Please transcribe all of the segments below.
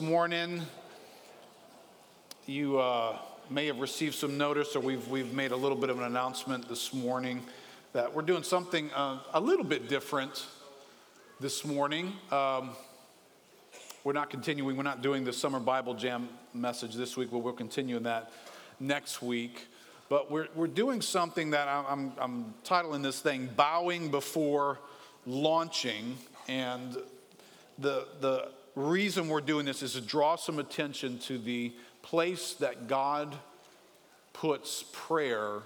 morning, you uh, may have received some notice, or we've, we've made a little bit of an announcement this morning that we're doing something uh, a little bit different this morning. Um, we're not continuing, we're not doing the Summer Bible Jam message this week, but we'll continue in that next week. But we're, we're doing something that I'm, I'm titling this thing Bowing Before Launching. And the, the reason we're doing this is to draw some attention to the place that God puts prayer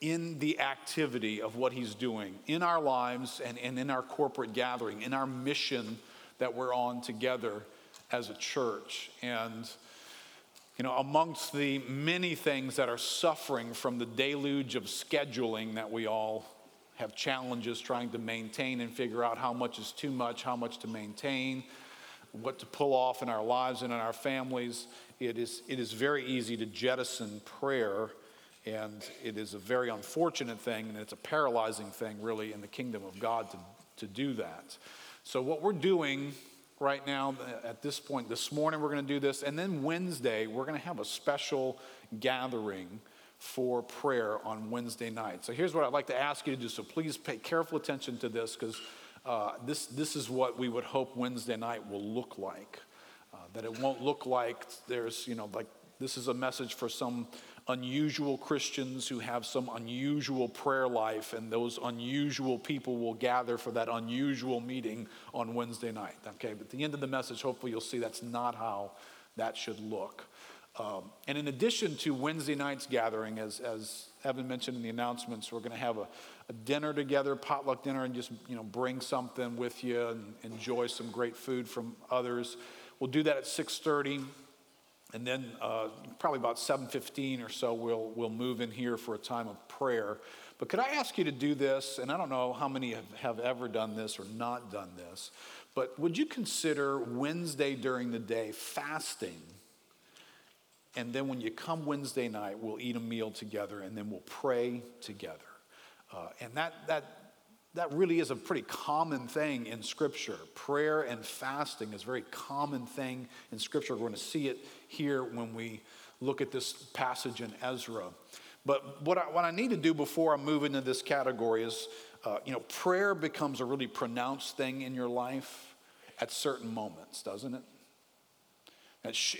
in the activity of what He's doing in our lives and, and in our corporate gathering, in our mission that we're on together as a church. And, you know, amongst the many things that are suffering from the deluge of scheduling that we all have challenges trying to maintain and figure out how much is too much, how much to maintain, what to pull off in our lives and in our families, it is, it is very easy to jettison prayer. And it is a very unfortunate thing, and it's a paralyzing thing, really, in the kingdom of God to, to do that. So, what we're doing right now uh, at this point, this morning, we're going to do this. And then Wednesday, we're going to have a special gathering for prayer on Wednesday night. So here's what I'd like to ask you to do. So please pay careful attention to this because uh, this, this is what we would hope Wednesday night will look like. Uh, that it won't look like there's, you know, like this is a message for some unusual Christians who have some unusual prayer life, and those unusual people will gather for that unusual meeting on Wednesday night. Okay, but at the end of the message, hopefully you'll see that's not how that should look. Um, and in addition to Wednesday night's gathering, as, as Evan mentioned in the announcements, we're going to have a, a, dinner together, potluck dinner, and just you know bring something with you and enjoy some great food from others. We'll do that at 6:30, and then uh, probably about 7:15 or so, we'll we'll move in here for a time of prayer. But could I ask you to do this? And I don't know how many have, have ever done this or not done this, but would you consider Wednesday during the day fasting? And then when you come Wednesday night, we'll eat a meal together and then we'll pray together. Uh, and that, that, that really is a pretty common thing in Scripture. Prayer and fasting is a very common thing in Scripture. We're going to see it here when we look at this passage in Ezra. But what I, what I need to do before I move into this category is, uh, you know, prayer becomes a really pronounced thing in your life at certain moments, doesn't it?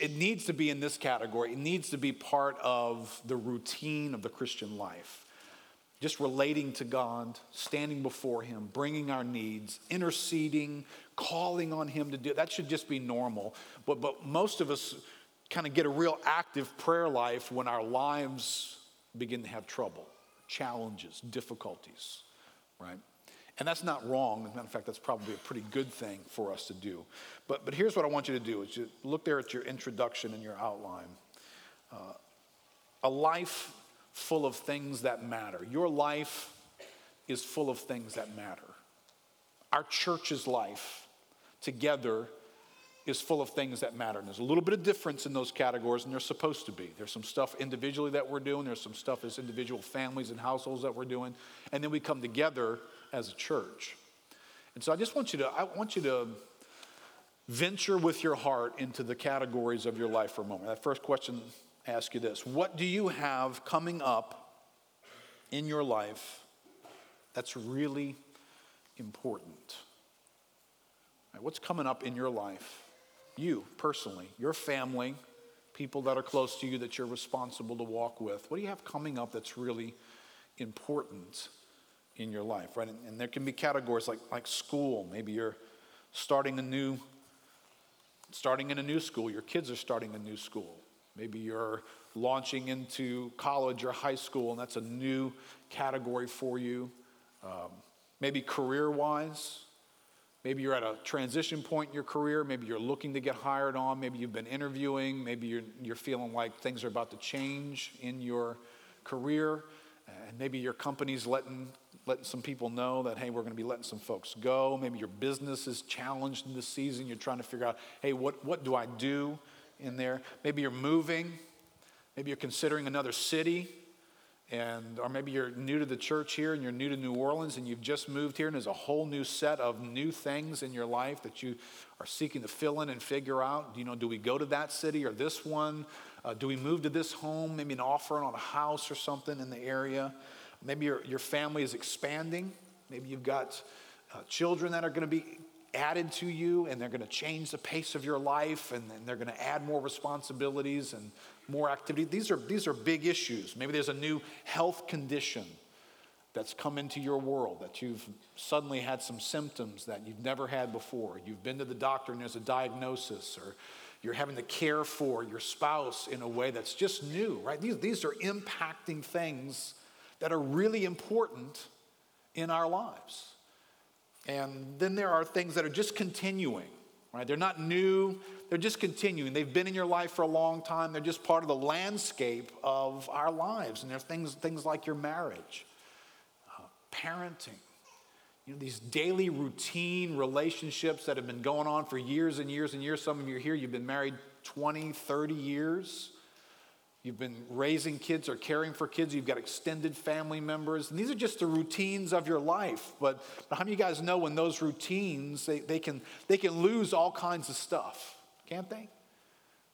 It needs to be in this category. It needs to be part of the routine of the Christian life. Just relating to God, standing before Him, bringing our needs, interceding, calling on Him to do that should just be normal. But, but most of us kind of get a real active prayer life when our lives begin to have trouble, challenges, difficulties, right? And that's not wrong. As a matter of fact, that's probably a pretty good thing for us to do. But, but here's what I want you to do is you look there at your introduction and your outline. Uh, a life full of things that matter. Your life is full of things that matter. Our church's life together is full of things that matter. And there's a little bit of difference in those categories, and there's supposed to be. There's some stuff individually that we're doing, there's some stuff as individual families and households that we're doing, and then we come together as a church. And so I just want you to, I want you to venture with your heart into the categories of your life for a moment. That first question ask you this What do you have coming up in your life that's really important? What's coming up in your life? You personally, your family, people that are close to you that you're responsible to walk with. What do you have coming up that's really important? in your life, right? And, and there can be categories like, like school. Maybe you're starting a new, starting in a new school. Your kids are starting a new school. Maybe you're launching into college or high school, and that's a new category for you. Um, maybe career wise, maybe you're at a transition point in your career. Maybe you're looking to get hired on. Maybe you've been interviewing. Maybe you're, you're feeling like things are about to change in your career. And maybe your company's letting letting some people know that, hey, we're going to be letting some folks go. Maybe your business is challenged in this season. You're trying to figure out, hey, what, what do I do in there? Maybe you're moving. Maybe you're considering another city. and or maybe you're new to the church here and you're new to New Orleans and you've just moved here and there's a whole new set of new things in your life that you are seeking to fill in and figure out. You know, do we go to that city or this one? Uh, do we move to this home? Maybe an offer on a house or something in the area. Maybe your, your family is expanding. Maybe you've got uh, children that are going to be added to you and they're going to change the pace of your life and, and they're going to add more responsibilities and more activity. These are, these are big issues. Maybe there's a new health condition that's come into your world, that you've suddenly had some symptoms that you've never had before. You've been to the doctor and there's a diagnosis, or you're having to care for your spouse in a way that's just new, right? These, these are impacting things that are really important in our lives. And then there are things that are just continuing, right? They're not new, they're just continuing. They've been in your life for a long time. They're just part of the landscape of our lives. And there are things, things like your marriage, uh, parenting, you know, these daily routine relationships that have been going on for years and years and years. Some of you are here, you've been married 20, 30 years. You've been raising kids or caring for kids. You've got extended family members. And these are just the routines of your life. But, but how many of you guys know when those routines, they, they, can, they can lose all kinds of stuff, can't they?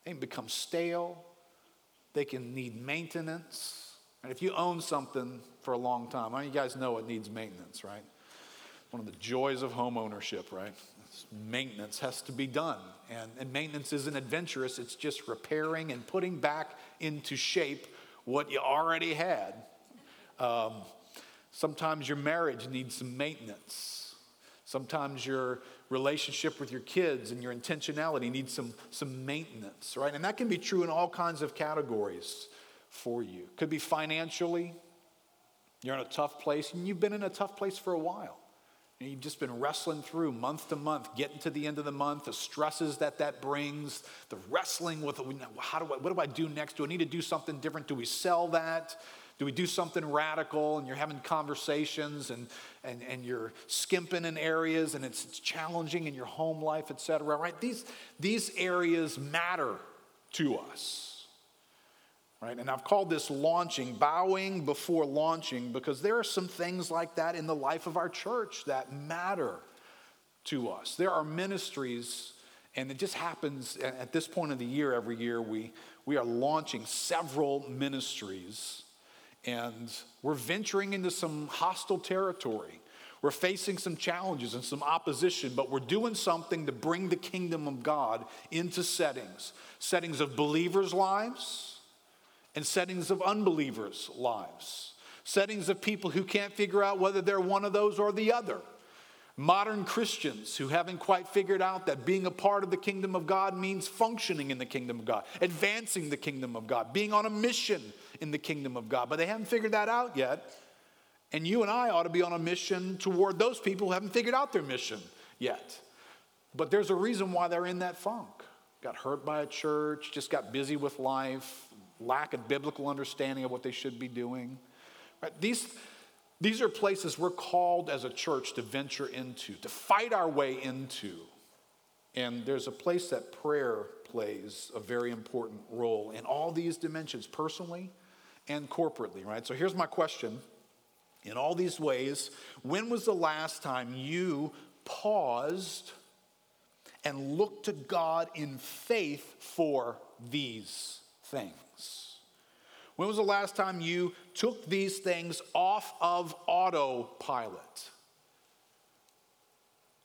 They can become stale. They can need maintenance. And if you own something for a long time, how many of you guys know it needs maintenance, right? One of the joys of home ownership, right? maintenance has to be done. And, and maintenance isn't adventurous, it's just repairing and putting back into shape what you already had. Um, sometimes your marriage needs some maintenance. Sometimes your relationship with your kids and your intentionality needs some, some maintenance, right? And that can be true in all kinds of categories for you. Could be financially, you're in a tough place, and you've been in a tough place for a while. You've just been wrestling through month to month, getting to the end of the month, the stresses that that brings, the wrestling with how do I, what do I do next? Do I need to do something different? Do we sell that? Do we do something radical? And you're having conversations and, and, and you're skimping in areas and it's, it's challenging in your home life, et cetera, right? These, these areas matter to us. Right? And I've called this launching, bowing before launching, because there are some things like that in the life of our church that matter to us. There are ministries, and it just happens at this point of the year, every year, we, we are launching several ministries, and we're venturing into some hostile territory. We're facing some challenges and some opposition, but we're doing something to bring the kingdom of God into settings settings of believers' lives and settings of unbelievers' lives, settings of people who can't figure out whether they're one of those or the other. Modern Christians who haven't quite figured out that being a part of the kingdom of God means functioning in the kingdom of God, advancing the kingdom of God, being on a mission in the kingdom of God. But they haven't figured that out yet. And you and I ought to be on a mission toward those people who haven't figured out their mission yet. But there's a reason why they're in that funk. Got hurt by a church, just got busy with life, lack of biblical understanding of what they should be doing. Right? These, these are places we're called as a church to venture into, to fight our way into. And there's a place that prayer plays a very important role in all these dimensions, personally and corporately, right? So here's my question. In all these ways, when was the last time you paused and looked to God in faith for these things? When was the last time you took these things off of autopilot?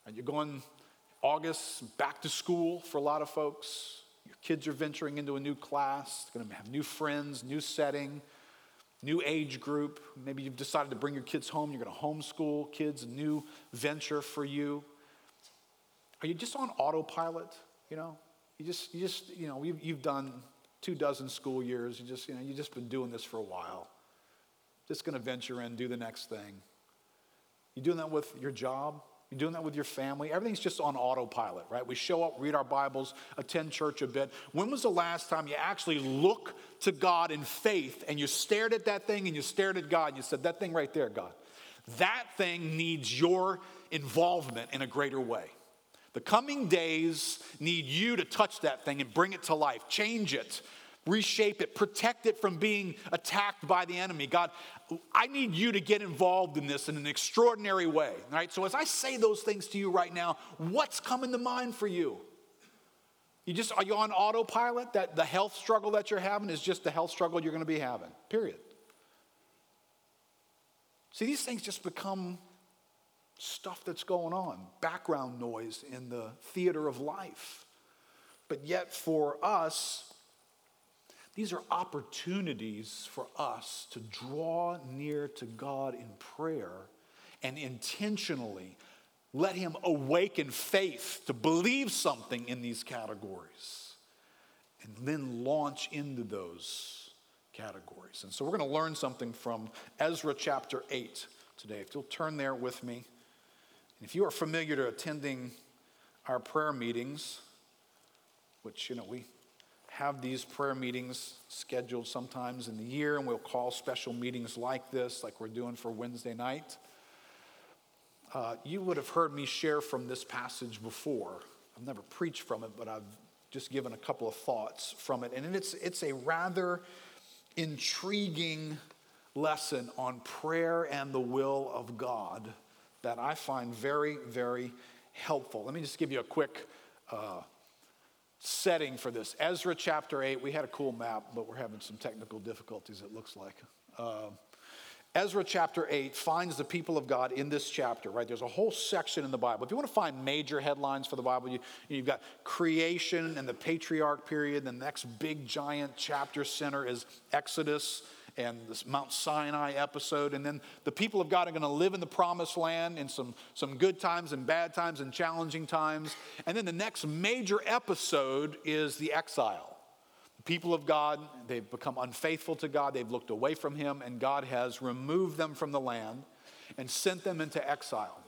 And you're going August back to school for a lot of folks. Your kids are venturing into a new class, going to have new friends, new setting, new age group. Maybe you've decided to bring your kids home. You're going to homeschool kids, a new venture for you. Are you just on autopilot? You know, you just, you just, you know, you've, you've done two dozen school years. You just, you know, you've just been doing this for a while. Just going to venture in, do the next thing. You doing that with your job? You doing that with your family? Everything's just on autopilot, right? We show up, read our Bibles, attend church a bit. When was the last time you actually look to God in faith and you stared at that thing and you stared at God and you said, That thing right there, God, that thing needs your involvement in a greater way. The coming days need you to touch that thing and bring it to life, change it, reshape it, protect it from being attacked by the enemy. God, I need you to get involved in this in an extraordinary way. All right, so as I say those things to you right now, what's coming to mind for you? You just are you on autopilot? That the health struggle that you're having is just the health struggle you're going to be having. Period. See, these things just become stuff that's going on, background noise in the theater of life. But yet, for us, these are opportunities for us to draw near to God in prayer and intentionally let Him awaken faith to believe something in these categories and then launch into those categories. And so we're going to learn something from Ezra chapter 8 today. If you'll turn there with me. If you are familiar to attending our prayer meetings, which, you know, we have these prayer meetings scheduled sometimes in the year, and we'll call special meetings like this, like we're doing for Wednesday night. Uh, you would have heard me share from this passage before. I've never preached from it, but I've just given a couple of thoughts from it. And it's, it's a rather intriguing lesson on prayer and the will of God that I find very, very helpful. Let me just give you a quick uh, setting for this. Ezra chapter 8, we had a cool map, but we're having some technical difficulties, it looks like. Uh, Ezra chapter 8 finds the people of God in this chapter, right? There's a whole section in the Bible. If you want to find major headlines for the Bible, you, you've got creation and the patriarch period. The next big giant chapter center is Exodus and this Mount Sinai episode. And then the people of God are going to live in the promised land in some, some good times and bad times and challenging times. And then the next major episode is the exile. The people of God, they've become unfaithful to God, they've looked away from Him, and God has removed them from the land and sent them into exile.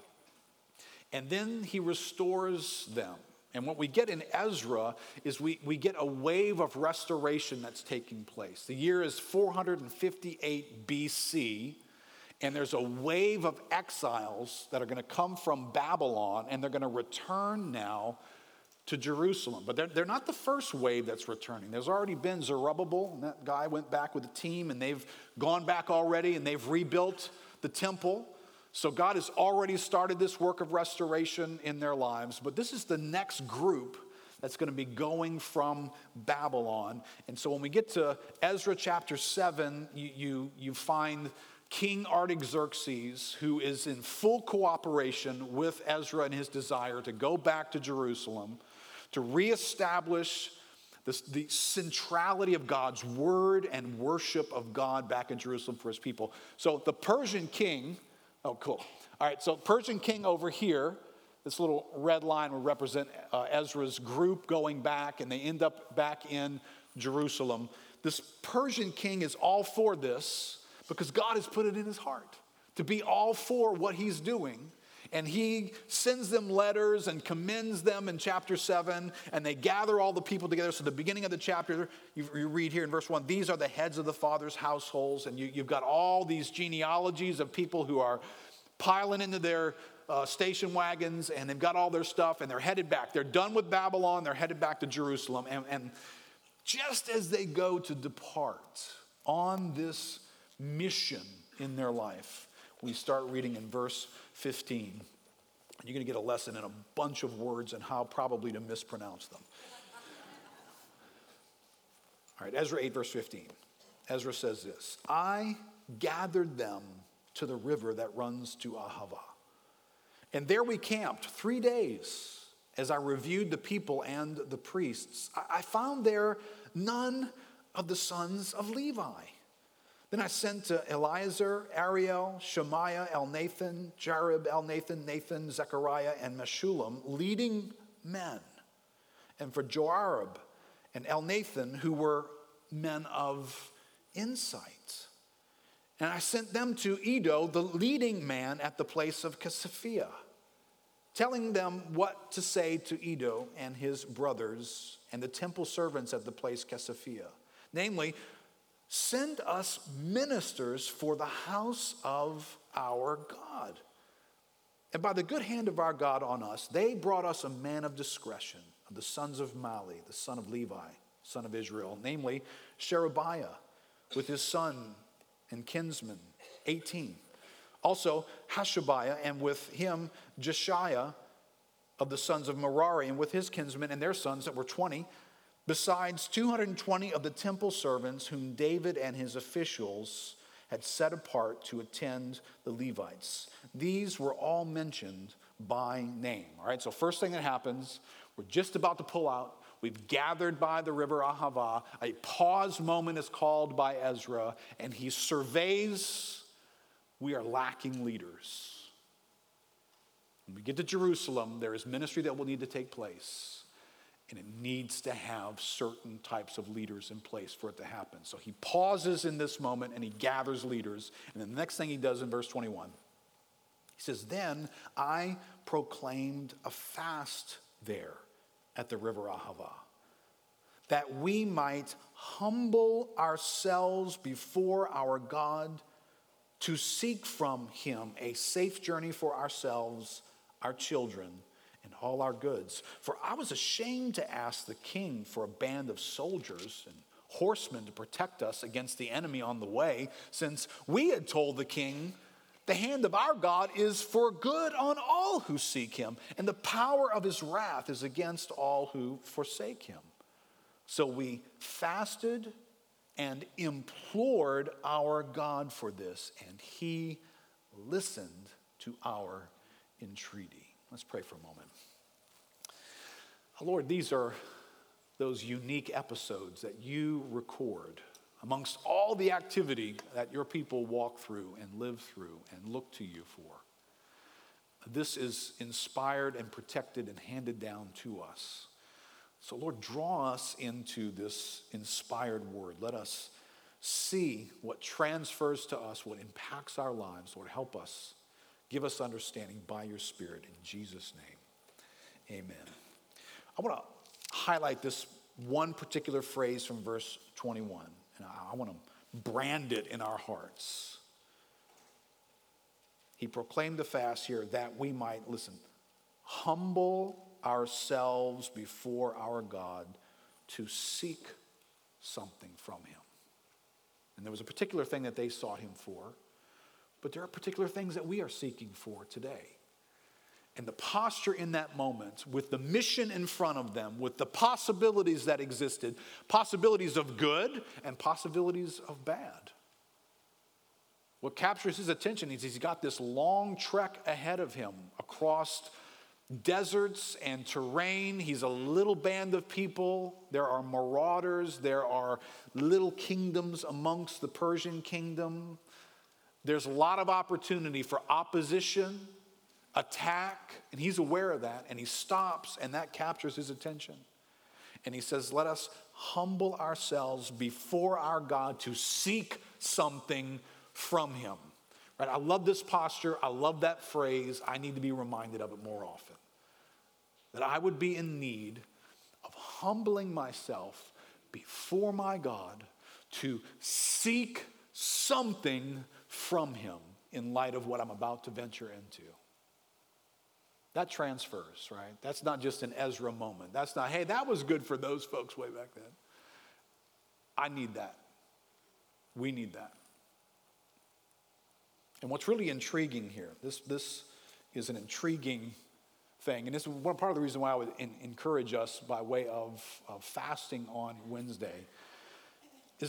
And then He restores them. And what we get in Ezra is we, we get a wave of restoration that's taking place. The year is 458 BC, and there's a wave of exiles that are going to come from Babylon, and they're going to return now to Jerusalem. But they're, they're not the first wave that's returning. There's already been Zerubbabel, and that guy went back with a team, and they've gone back already, and they've rebuilt the temple. So God has already started this work of restoration in their lives, but this is the next group that's going to be going from Babylon. And so when we get to Ezra chapter 7, you, you, you find King Artaxerxes, who is in full cooperation with Ezra and his desire to go back to Jerusalem, to reestablish the, the centrality of God's word and worship of God back in Jerusalem for his people. So the Persian king, Oh, cool. All right, so Persian king over here, this little red line will represent uh, Ezra's group going back, and they end up back in Jerusalem. This Persian king is all for this because God has put it in his heart to be all for what he's doing. And he sends them letters and commends them in chapter 7, and they gather all the people together. So, the beginning of the chapter, you, you read here in verse 1 these are the heads of the father's households. And you, you've got all these genealogies of people who are piling into their uh, station wagons, and they've got all their stuff, and they're headed back. They're done with Babylon, they're headed back to Jerusalem. And, and just as they go to depart on this mission in their life, we start reading in verse 15. You're going to get a lesson in a bunch of words and how probably to mispronounce them. All right, Ezra 8, verse 15. Ezra says this I gathered them to the river that runs to Ahava. And there we camped three days as I reviewed the people and the priests. I found there none of the sons of Levi then I sent to Eliezer, Ariel, Shemaiah, Elnathan, Jarib, Elnathan, Nathan, Nathan, Zechariah, and Meshullam, leading men. And for Joarib and Elnathan, who were men of insight. And I sent them to Iddo, the leading man at the place of Casiphia, telling them what to say to Iddo and his brothers and the temple servants at the place Casiphia. Namely, Send us ministers for the house of our God. And by the good hand of our God on us, they brought us a man of discretion, of the sons of Mahli, the son of Levi, son of Israel, namely Sherebiah with his son and kinsman, 18. Also Hashabiah, and with him Jeshaiah of the sons of Merari, and with his kinsmen and their sons that were 20, besides 220 of the temple servants whom David and his officials had set apart to attend the Levites. These were all mentioned by name. All right, so first thing that happens, we're just about to pull out. We've gathered by the river Ahava. A pause moment is called by Ezra, and he surveys we are lacking leaders. When we get to Jerusalem, there is ministry that will need to take place, and it needs to have certain types of leaders in place for it to happen. So he pauses in this moment and he gathers leaders. And then the next thing he does in verse 21, he says, Then I proclaimed a fast there at the river Ahava, that we might humble ourselves before our God to seek from him a safe journey for ourselves, our children, and all our goods. For I was ashamed to ask the king for a band of soldiers and horsemen to protect us against the enemy on the way, since we had told the king, the hand of our God is for good on all who seek him, and the power of his wrath is against all who forsake him. So we fasted and implored our God for this, and he listened to our entreaty. Let's pray for a moment. Lord, these are those unique episodes that you record amongst all the activity that your people walk through and live through and look to you for. This is inspired and protected and handed down to us. So, Lord, draw us into this inspired word. Let us see what transfers to us, what impacts our lives. Lord, help us. Give us understanding by your Spirit. In Jesus' name, amen. I want to highlight this one particular phrase from verse 21 and I want to brand it in our hearts. He proclaimed the fast here that we might, listen, humble ourselves before our God to seek something from Him. And there was a particular thing that they sought Him for, but there are particular things that we are seeking for today and the posture in that moment, with the mission in front of them, with the possibilities that existed possibilities of good and possibilities of bad. What captures his attention is he's got this long trek ahead of him across deserts and terrain. He's a little band of people. There are marauders, there are little kingdoms amongst the Persian kingdom. There's a lot of opportunity for opposition attack, and he's aware of that, and he stops, and that captures his attention. And he says, Let us humble ourselves before our God to seek something from him. Right? I love this posture. I love that phrase. I need to be reminded of it more often. That I would be in need of humbling myself before my God to seek something from him in light of what I'm about to venture into. That transfers, right? That's not just an Ezra moment. That's not, hey, that was good for those folks way back then. I need that. We need that. And what's really intriguing here, this, this is an intriguing thing. And this is one part of the reason why I would in, encourage us by way of, of fasting on Wednesday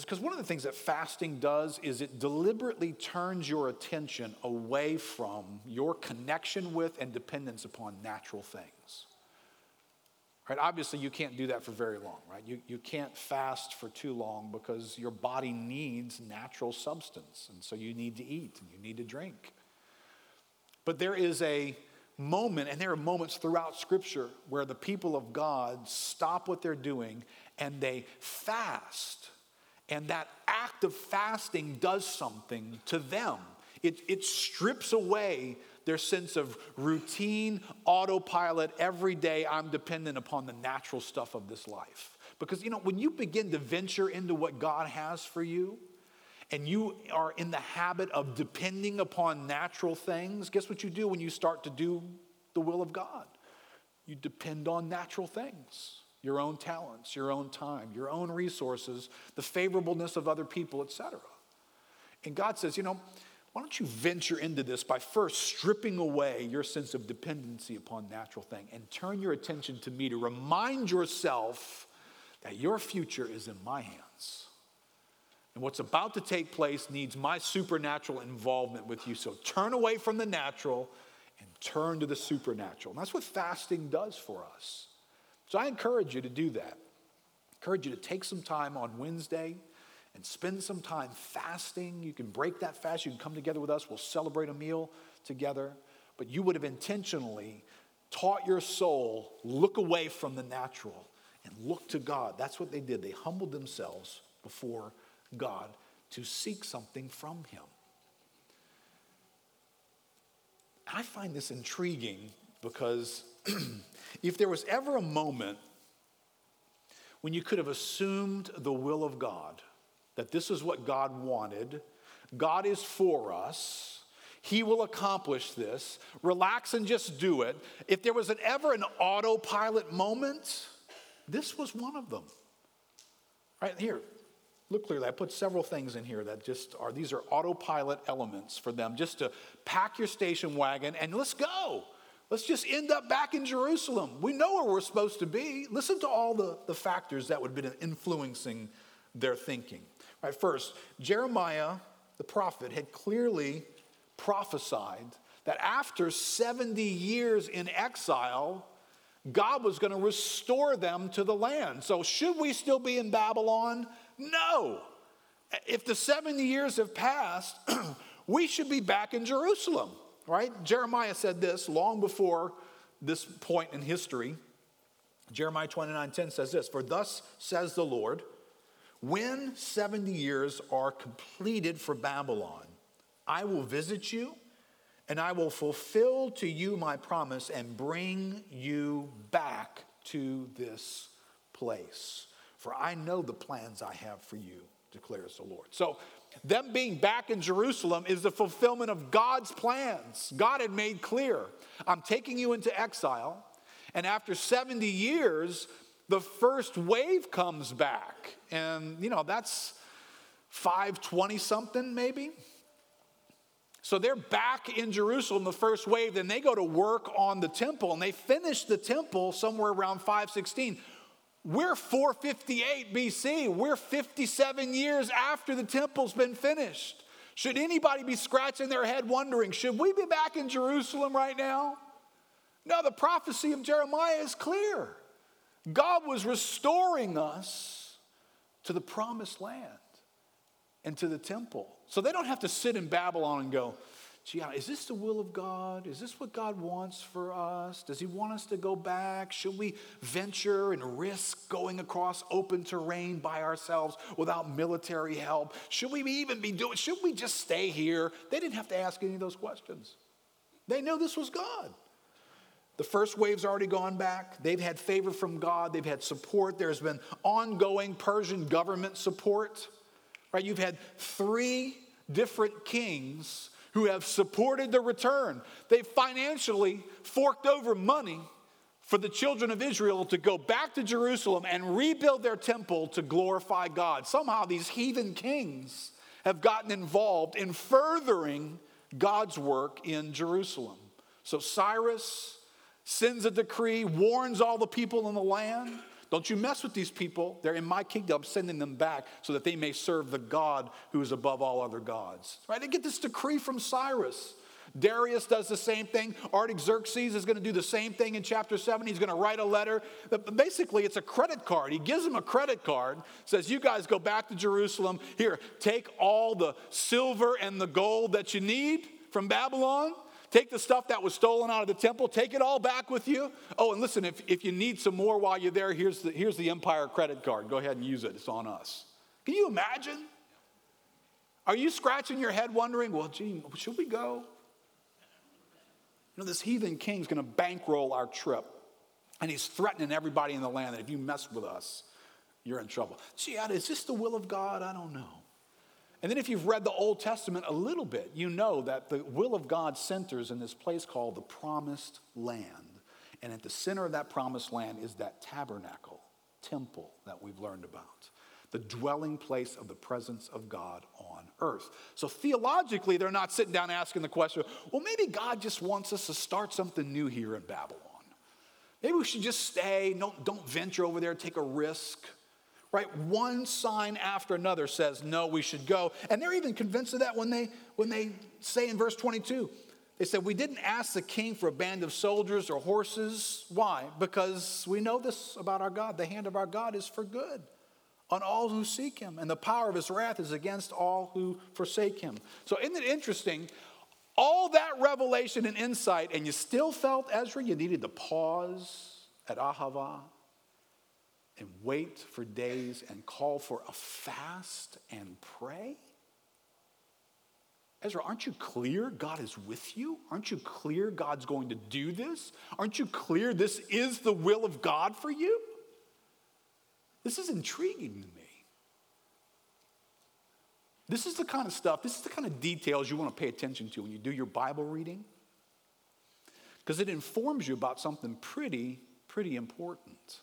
is because one of the things that fasting does is it deliberately turns your attention away from your connection with and dependence upon natural things. Right? Obviously, you can't do that for very long, right? You, you can't fast for too long because your body needs natural substance. And so you need to eat and you need to drink. But there is a moment, and there are moments throughout Scripture where the people of God stop what they're doing and they fast and that act of fasting does something to them. It, it strips away their sense of routine, autopilot, every day I'm dependent upon the natural stuff of this life. Because, you know, when you begin to venture into what God has for you, and you are in the habit of depending upon natural things, guess what you do when you start to do the will of God? You depend on natural things. Your own talents, your own time, your own resources, the favorableness of other people, etc. And God says, you know, why don't you venture into this by first stripping away your sense of dependency upon natural thing and turn your attention to me to remind yourself that your future is in my hands. And what's about to take place needs my supernatural involvement with you. So turn away from the natural and turn to the supernatural. And that's what fasting does for us. So I encourage you to do that. I encourage you to take some time on Wednesday and spend some time fasting. You can break that fast. You can come together with us. We'll celebrate a meal together. But you would have intentionally taught your soul look away from the natural and look to God. That's what they did. They humbled themselves before God to seek something from Him. I find this intriguing because if there was ever a moment when you could have assumed the will of God, that this is what God wanted. God is for us. He will accomplish this. Relax and just do it. If there was an, ever an autopilot moment, this was one of them. Right here, look clearly. I put several things in here that just are, these are autopilot elements for them, just to pack your station wagon and let's go. Let's just end up back in Jerusalem. We know where we're supposed to be. Listen to all the, the factors that would have been influencing their thinking. Right, first, Jeremiah, the prophet, had clearly prophesied that after 70 years in exile, God was going to restore them to the land. So, should we still be in Babylon? No. If the 70 years have passed, we should be back in Jerusalem, right? Jeremiah said this long before this point in history. Jeremiah 29 10 says this For thus says the Lord, when 70 years are completed for Babylon, I will visit you and I will fulfill to you my promise and bring you back to this place. For I know the plans I have for you, declares the Lord. So, them being back in Jerusalem is the fulfillment of God's plans. God had made clear I'm taking you into exile, and after 70 years, the first wave comes back. And, you know, that's 520 something maybe. So they're back in Jerusalem, the first wave, then they go to work on the temple and they finish the temple somewhere around 516. We're 458 BC. We're 57 years after the temple's been finished. Should anybody be scratching their head wondering, should we be back in Jerusalem right now? No, the prophecy of Jeremiah is clear. God was restoring us to the promised land and to the temple. So they don't have to sit in Babylon and go, gee, is this the will of God? Is this what God wants for us? Does He want us to go back? Should we venture and risk going across open terrain by ourselves without military help? Should we even be doing, should we just stay here? They didn't have to ask any of those questions. They knew this was God. The first wave's already gone back. They've had favor from God. They've had support. There's been ongoing Persian government support. Right? You've had three different kings who have supported the return. They've financially forked over money for the children of Israel to go back to Jerusalem and rebuild their temple to glorify God. Somehow these heathen kings have gotten involved in furthering God's work in Jerusalem. So Cyrus, sends a decree, warns all the people in the land. Don't you mess with these people. They're in my kingdom. I'm sending them back so that they may serve the God who is above all other gods. Right? They get this decree from Cyrus. Darius does the same thing. Artaxerxes is going to do the same thing in chapter 7. He's going to write a letter. Basically, it's a credit card. He gives them a credit card, says, You guys go back to Jerusalem. Here, take all the silver and the gold that you need from Babylon. Take the stuff that was stolen out of the temple, take it all back with you. Oh, and listen, if, if you need some more while you're there, here's the, here's the Empire credit card. Go ahead and use it. It's on us. Can you imagine? Are you scratching your head wondering, well, gee, should we go? You know, this heathen king's going to bankroll our trip. And he's threatening everybody in the land that if you mess with us, you're in trouble. Gee, is this the will of God? I don't know. And then, if you've read the Old Testament a little bit, you know that the will of God centers in this place called the Promised Land. And at the center of that promised land is that tabernacle temple that we've learned about, the dwelling place of the presence of God on earth. So theologically, they're not sitting down asking the question, well, maybe God just wants us to start something new here in Babylon. Maybe we should just stay, don't, don't venture over there, take a risk. Right? One sign after another says, no, we should go. And they're even convinced of that when they, when they say in verse 22, they said, We didn't ask the king for a band of soldiers or horses. Why? Because we know this about our God. The hand of our God is for good on all who seek him, and the power of his wrath is against all who forsake him. So, isn't it interesting? All that revelation and insight, and you still felt, Ezra, you needed to pause at Ahava and wait for days and call for a fast and pray? Ezra, aren't you clear God is with you? Aren't you clear God's going to do this? Aren't you clear this is the will of God for you? This is intriguing to me. This is the kind of stuff, this is the kind of details you want to pay attention to when you do your Bible reading. Because it informs you about something pretty, pretty important.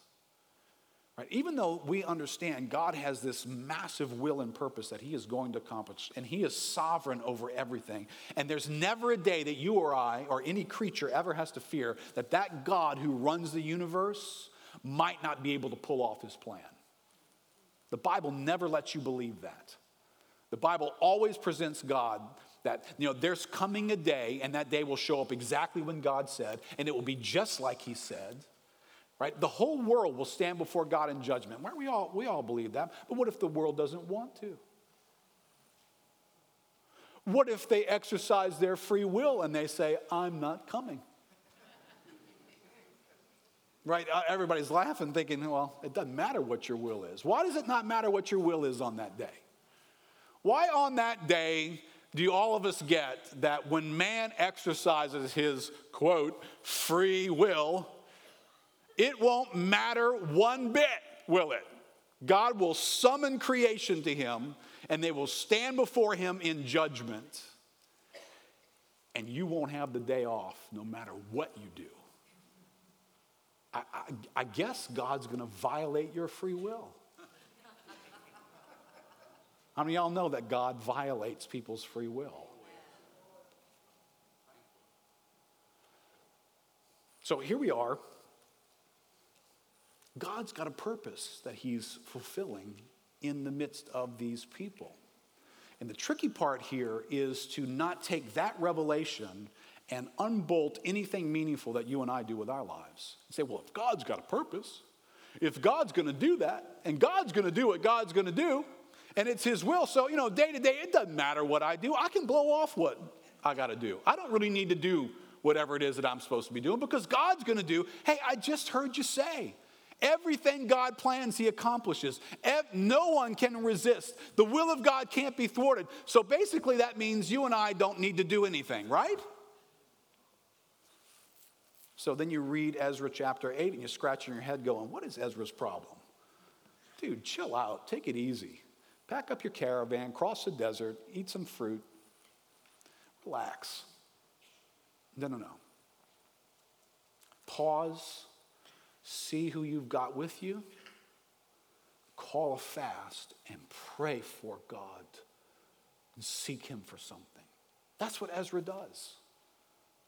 Right? Even though we understand God has this massive will and purpose that He is going to accomplish, and He is sovereign over everything, and there's never a day that you or I or any creature ever has to fear that that God who runs the universe might not be able to pull off His plan. The Bible never lets you believe that. The Bible always presents God that you know there's coming a day and that day will show up exactly when God said and it will be just like he said right? The whole world will stand before God in judgment. We all, we all believe that. But what if the world doesn't want to? What if they exercise their free will and they say, I'm not coming? right? Uh, everybody's laughing, thinking, well, it doesn't matter what your will is. Why does it not matter what your will is on that day? Why on that day do all of us get that when man exercises his, quote, free will, it won't matter one bit, will it? God will summon creation to him and they will stand before him in judgment. And you won't have the day off no matter what you do. I, I, I guess God's going to violate your free will. Many of y'all know that God violates people's free will? So here we are God's got a purpose that He's fulfilling in the midst of these people. And the tricky part here is to not take that revelation and unbolt anything meaningful that you and I do with our lives. And say, well, if God's got a purpose, if God's to do that, and God's to do what God's to do, and it's His will, so, you know, day to day, it doesn't matter what I do. I can blow off what I got to do. I don't really need to do whatever it is that I'm supposed to be doing because God's to do, hey, I just heard you say. Everything God plans, He accomplishes. No one can resist. The will of God can't be thwarted. So basically, that means you and I don't need to do anything, right? So then you read Ezra chapter 8 and you're scratching your head going, What is Ezra's problem? Dude, chill out. Take it easy. Pack up your caravan, cross the desert, eat some fruit, relax. No, no, no. Pause see who you've got with you, call a fast, and pray for God and seek Him for something. That's what Ezra does.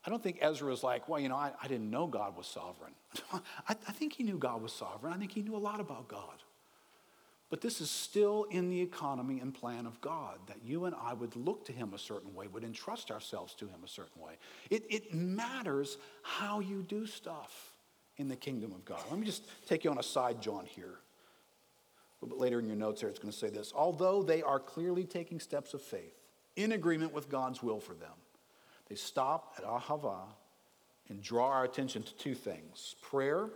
I don't think Ezra is like, well, you know, I, I didn't know God was sovereign. I, I think he knew God was sovereign. I think he knew a lot about God. But this is still in the economy and plan of God that you and I would look to Him a certain way, would entrust ourselves to Him a certain way. It, it matters how you do stuff in the kingdom of God. Let me just take you on a side jaunt here. A little bit later in your notes here, it's going to say this. Although they are clearly taking steps of faith in agreement with God's will for them, they stop at Ahava and draw our attention to two things prayer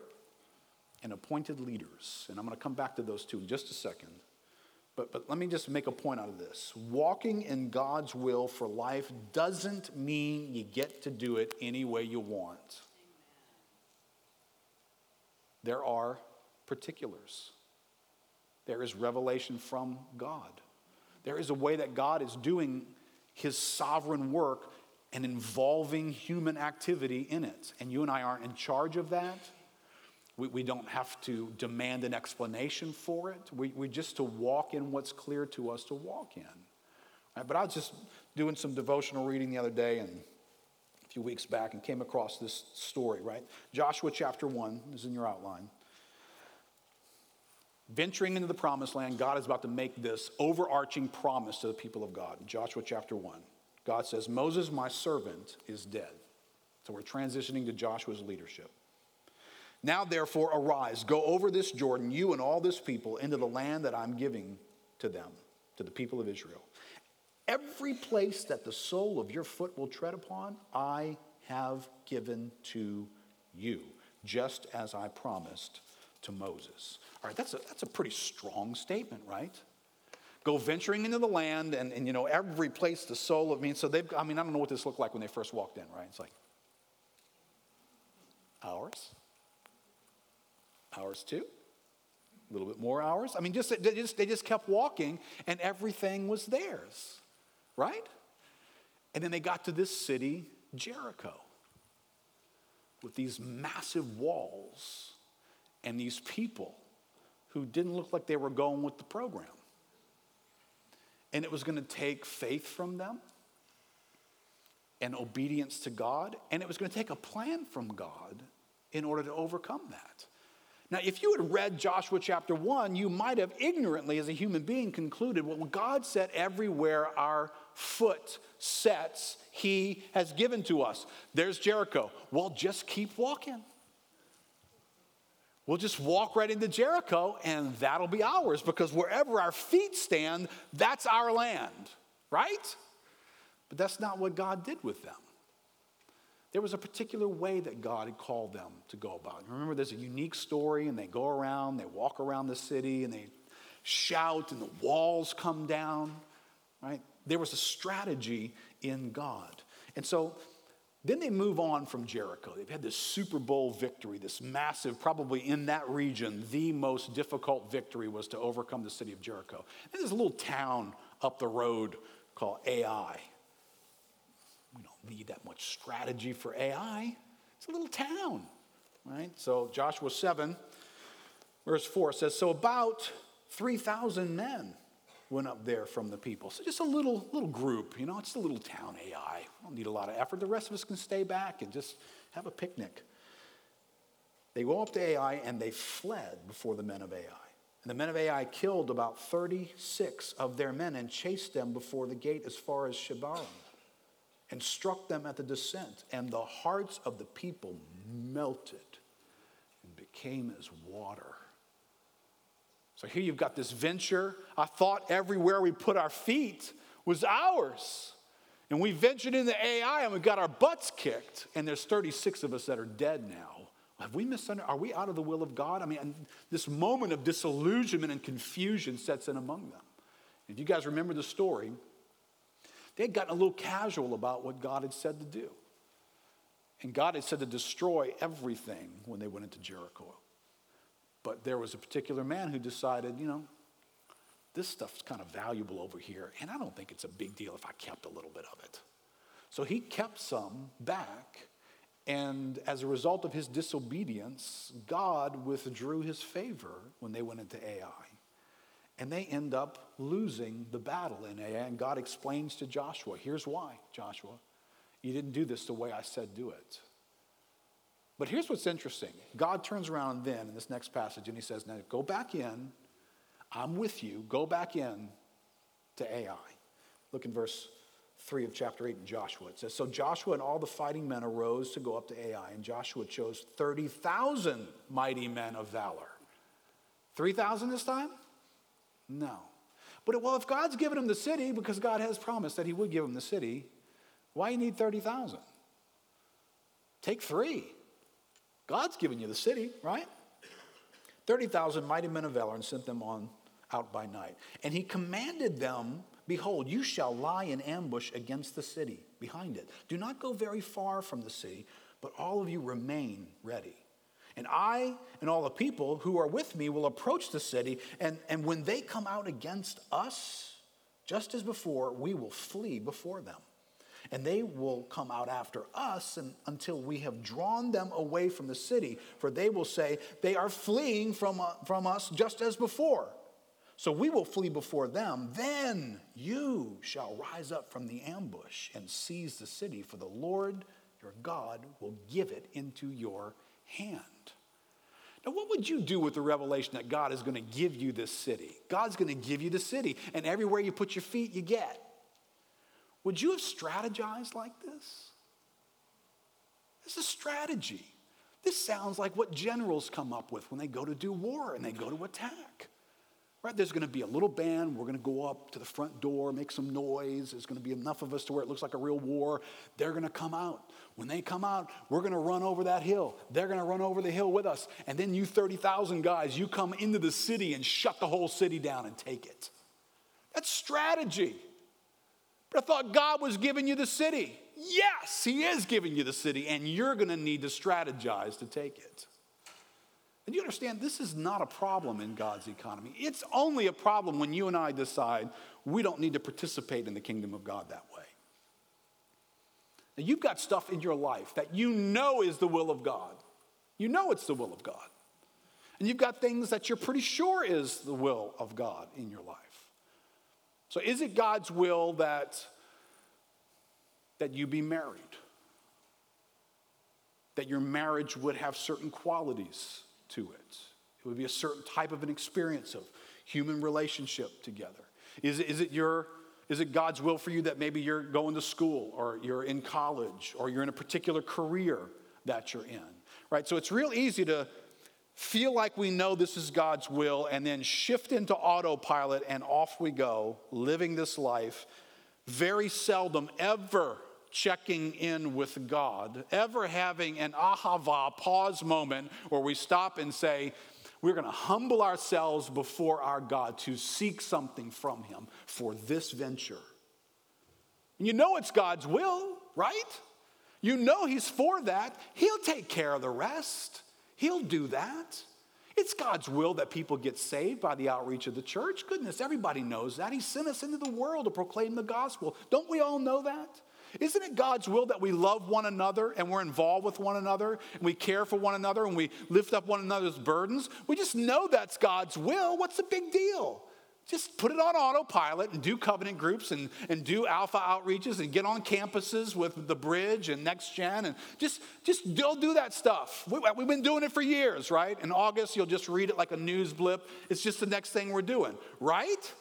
and appointed leaders. And I'm going to come back to those two in just a second. But, but let me just make a point out of this. Walking in God's will for life doesn't mean you get to do it any way you want there are particulars. There is revelation from God. There is a way that God is doing his sovereign work and involving human activity in it. And you and I aren't in charge of that. We, we don't have to demand an explanation for it. We, we just to walk in what's clear to us to walk in. Right? But I was just doing some devotional reading the other day and few weeks back and came across this story, right? Joshua chapter 1 is in your outline. Venturing into the promised land, God is about to make this overarching promise to the people of God. Joshua chapter 1. God says, Moses, my servant, is dead. So we're transitioning to Joshua's leadership. Now, therefore, arise, go over this Jordan, you and all this people, into the land that I'm giving to them, to the people of Israel. Every place that the sole of your foot will tread upon, I have given to you, just as I promised to Moses. All right, that's a, that's a pretty strong statement, right? Go venturing into the land, and, and you know, every place the soul of me. So they've, I mean, I don't know what this looked like when they first walked in, right? It's like ours? Ours too? a little bit more hours. I mean, just they, just they just kept walking, and everything was theirs, right? And then they got to this city, Jericho, with these massive walls and these people who didn't look like they were going with the program. And it was going to take faith from them and obedience to God, and it was going to take a plan from God in order to overcome that. Now, if you had read Joshua chapter 1, you might have ignorantly, as a human being, concluded well, God said, everywhere our foot sets, he has given to us. There's Jericho. Well, just keep walking. We'll just walk right into Jericho and that'll be ours because wherever our feet stand, that's our land, right? But that's not what God did with them. There was a particular way that God had called them to go about. Remember, there's a unique story, and they go around, they walk around the city, and they shout, and the walls come down, right? There was a strategy in God. And so then they move on from Jericho. They've had this Super Bowl victory, this massive, probably in that region, the most difficult victory was to overcome the city of Jericho. And there's a little town up the road called Ai. We need that much strategy for Ai. It's a little town, right? So Joshua 7, verse 4 says, So about 3,000 men went up there from the people. So just a little, little group, you know, it's a little town Ai. Don't need a lot of effort. The rest of us can stay back and just have a picnic. They go up to Ai and they fled before the men of Ai. And the men of Ai killed about 36 of their men and chased them before the gate as far as Shebarim and struck them at the descent. And the hearts of the people melted and became as water. So here you've got this venture. I thought everywhere we put our feet was ours. And we ventured into Ai and we got our butts kicked. And there's 36 of us that are dead now. Have we misunderstood? Are we out of the will of God? I mean, this moment of disillusionment and confusion sets in among them. If you guys remember the story, they had gotten a little casual about what God had said to do. And God had said to destroy everything when they went into Jericho. But there was a particular man who decided, you know, this stuff's kind of valuable over here, and I don't think it's a big deal if I kept a little bit of it. So he kept some back, and as a result of his disobedience, God withdrew his favor when they went into Ai. And they end up losing the battle in Ai. And God explains to Joshua here's why, Joshua. You didn't do this the way I said do it. But here's what's interesting God turns around then in this next passage and he says, Now go back in. I'm with you. Go back in to Ai. Look in verse 3 of chapter 8 in Joshua. It says, So Joshua and all the fighting men arose to go up to Ai, and Joshua chose 30,000 mighty men of valor. 3,000 this time? No. But well, if God's given him the city, because God has promised that he would give him the city, why you need 30,000? Take three. God's given you the city, right? 30,000 mighty men of valor and sent them on out by night. And he commanded them, Behold, you shall lie in ambush against the city, behind it. Do not go very far from the city, but all of you remain ready. And I and all the people who are with me will approach the city, and, and when they come out against us, just as before, we will flee before them. And they will come out after us and, until we have drawn them away from the city. For they will say, They are fleeing from, uh, from us just as before. So we will flee before them. Then you shall rise up from the ambush and seize the city, for the Lord your God will give it into your hand. Now, what would you do with the revelation that God is going to give you this city? God's going to give you the city, and everywhere you put your feet, you get. Would you have strategized like this? This is strategy. This sounds like what generals come up with when they go to do war and they go to attack. Right? There's going to be a little band. We're going to go up to the front door, make some noise. There's going to be enough of us to where it looks like a real war. They're going to come out. When they come out, we're going to run over that hill. They're going to run over the hill with us. And then you 30,000 guys, you come into the city and shut the whole city down and take it. That's strategy. But I thought God was giving you the city. Yes, He is giving you the city, and you're going to need to strategize to take it. And you understand, this is not a problem in God's economy. It's only a problem when you and I decide we don't need to participate in the kingdom of God that way. Now, you've got stuff in your life that you know is the will of God. You know it's the will of God. And you've got things that you're pretty sure is the will of God in your life. So, is it God's will that, that you be married? That your marriage would have certain qualities to it. It would be a certain type of an experience of human relationship together. Is, is, it your, is it God's will for you that maybe you're going to school or you're in college or you're in a particular career that you're in? Right? So it's real easy to feel like we know this is God's will and then shift into autopilot and off we go, living this life, very seldom ever checking in with God, ever having an ahava pause moment where we stop and say, we're going to humble ourselves before our God to seek something from Him for this venture. And you know it's God's will, right? You know He's for that. He'll take care of the rest, He'll do that. It's God's will that people get saved by the outreach of the church. Goodness, everybody knows that. He sent us into the world to proclaim the gospel. Don't we all know that? Isn't it God's will that we love one another and we're involved with one another and we care for one another and we lift up one another's burdens? We just know that's God's will. What's the big deal? Just put it on autopilot and do covenant groups and, and do alpha outreaches and get on campuses with the bridge and next gen and just, just go do that stuff. We, we've been doing it for years, right? In August, you'll just read it like a news blip. It's just the next thing we're doing, right?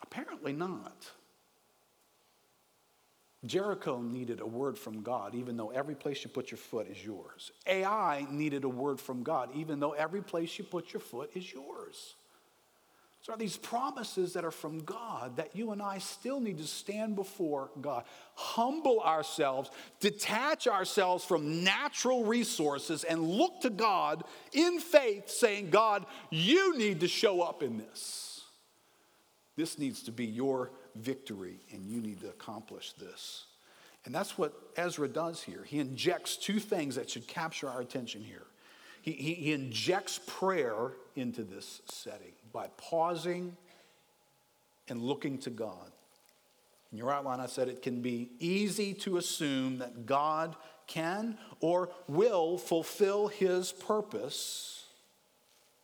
Apparently not. Jericho needed a word from God, even though every place you put your foot is yours. Ai needed a word from God, even though every place you put your foot is yours. So, are these promises that are from God that you and I still need to stand before God, humble ourselves, detach ourselves from natural resources, and look to God in faith, saying, God, you need to show up in this. This needs to be your victory, and you need to accomplish this. And that's what Ezra does here. He injects two things that should capture our attention here. He, he, he injects prayer into this setting by pausing and looking to God. In your outline, I said it can be easy to assume that God can or will fulfill his purpose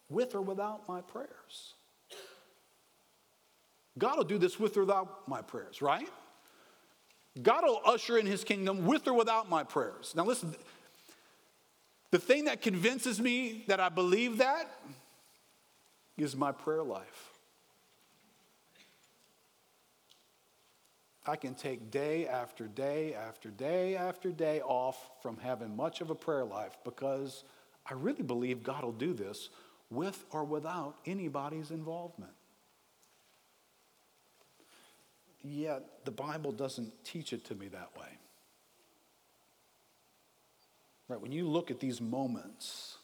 with or without my prayers. God will do this with or without my prayers, right? God will usher in his kingdom with or without my prayers. Now, listen, the thing that convinces me that I believe that is my prayer life. I can take day after day after day after day off from having much of a prayer life because I really believe God will do this with or without anybody's involvement. Yet the Bible doesn't teach it to me that way. Right? When you look at these moments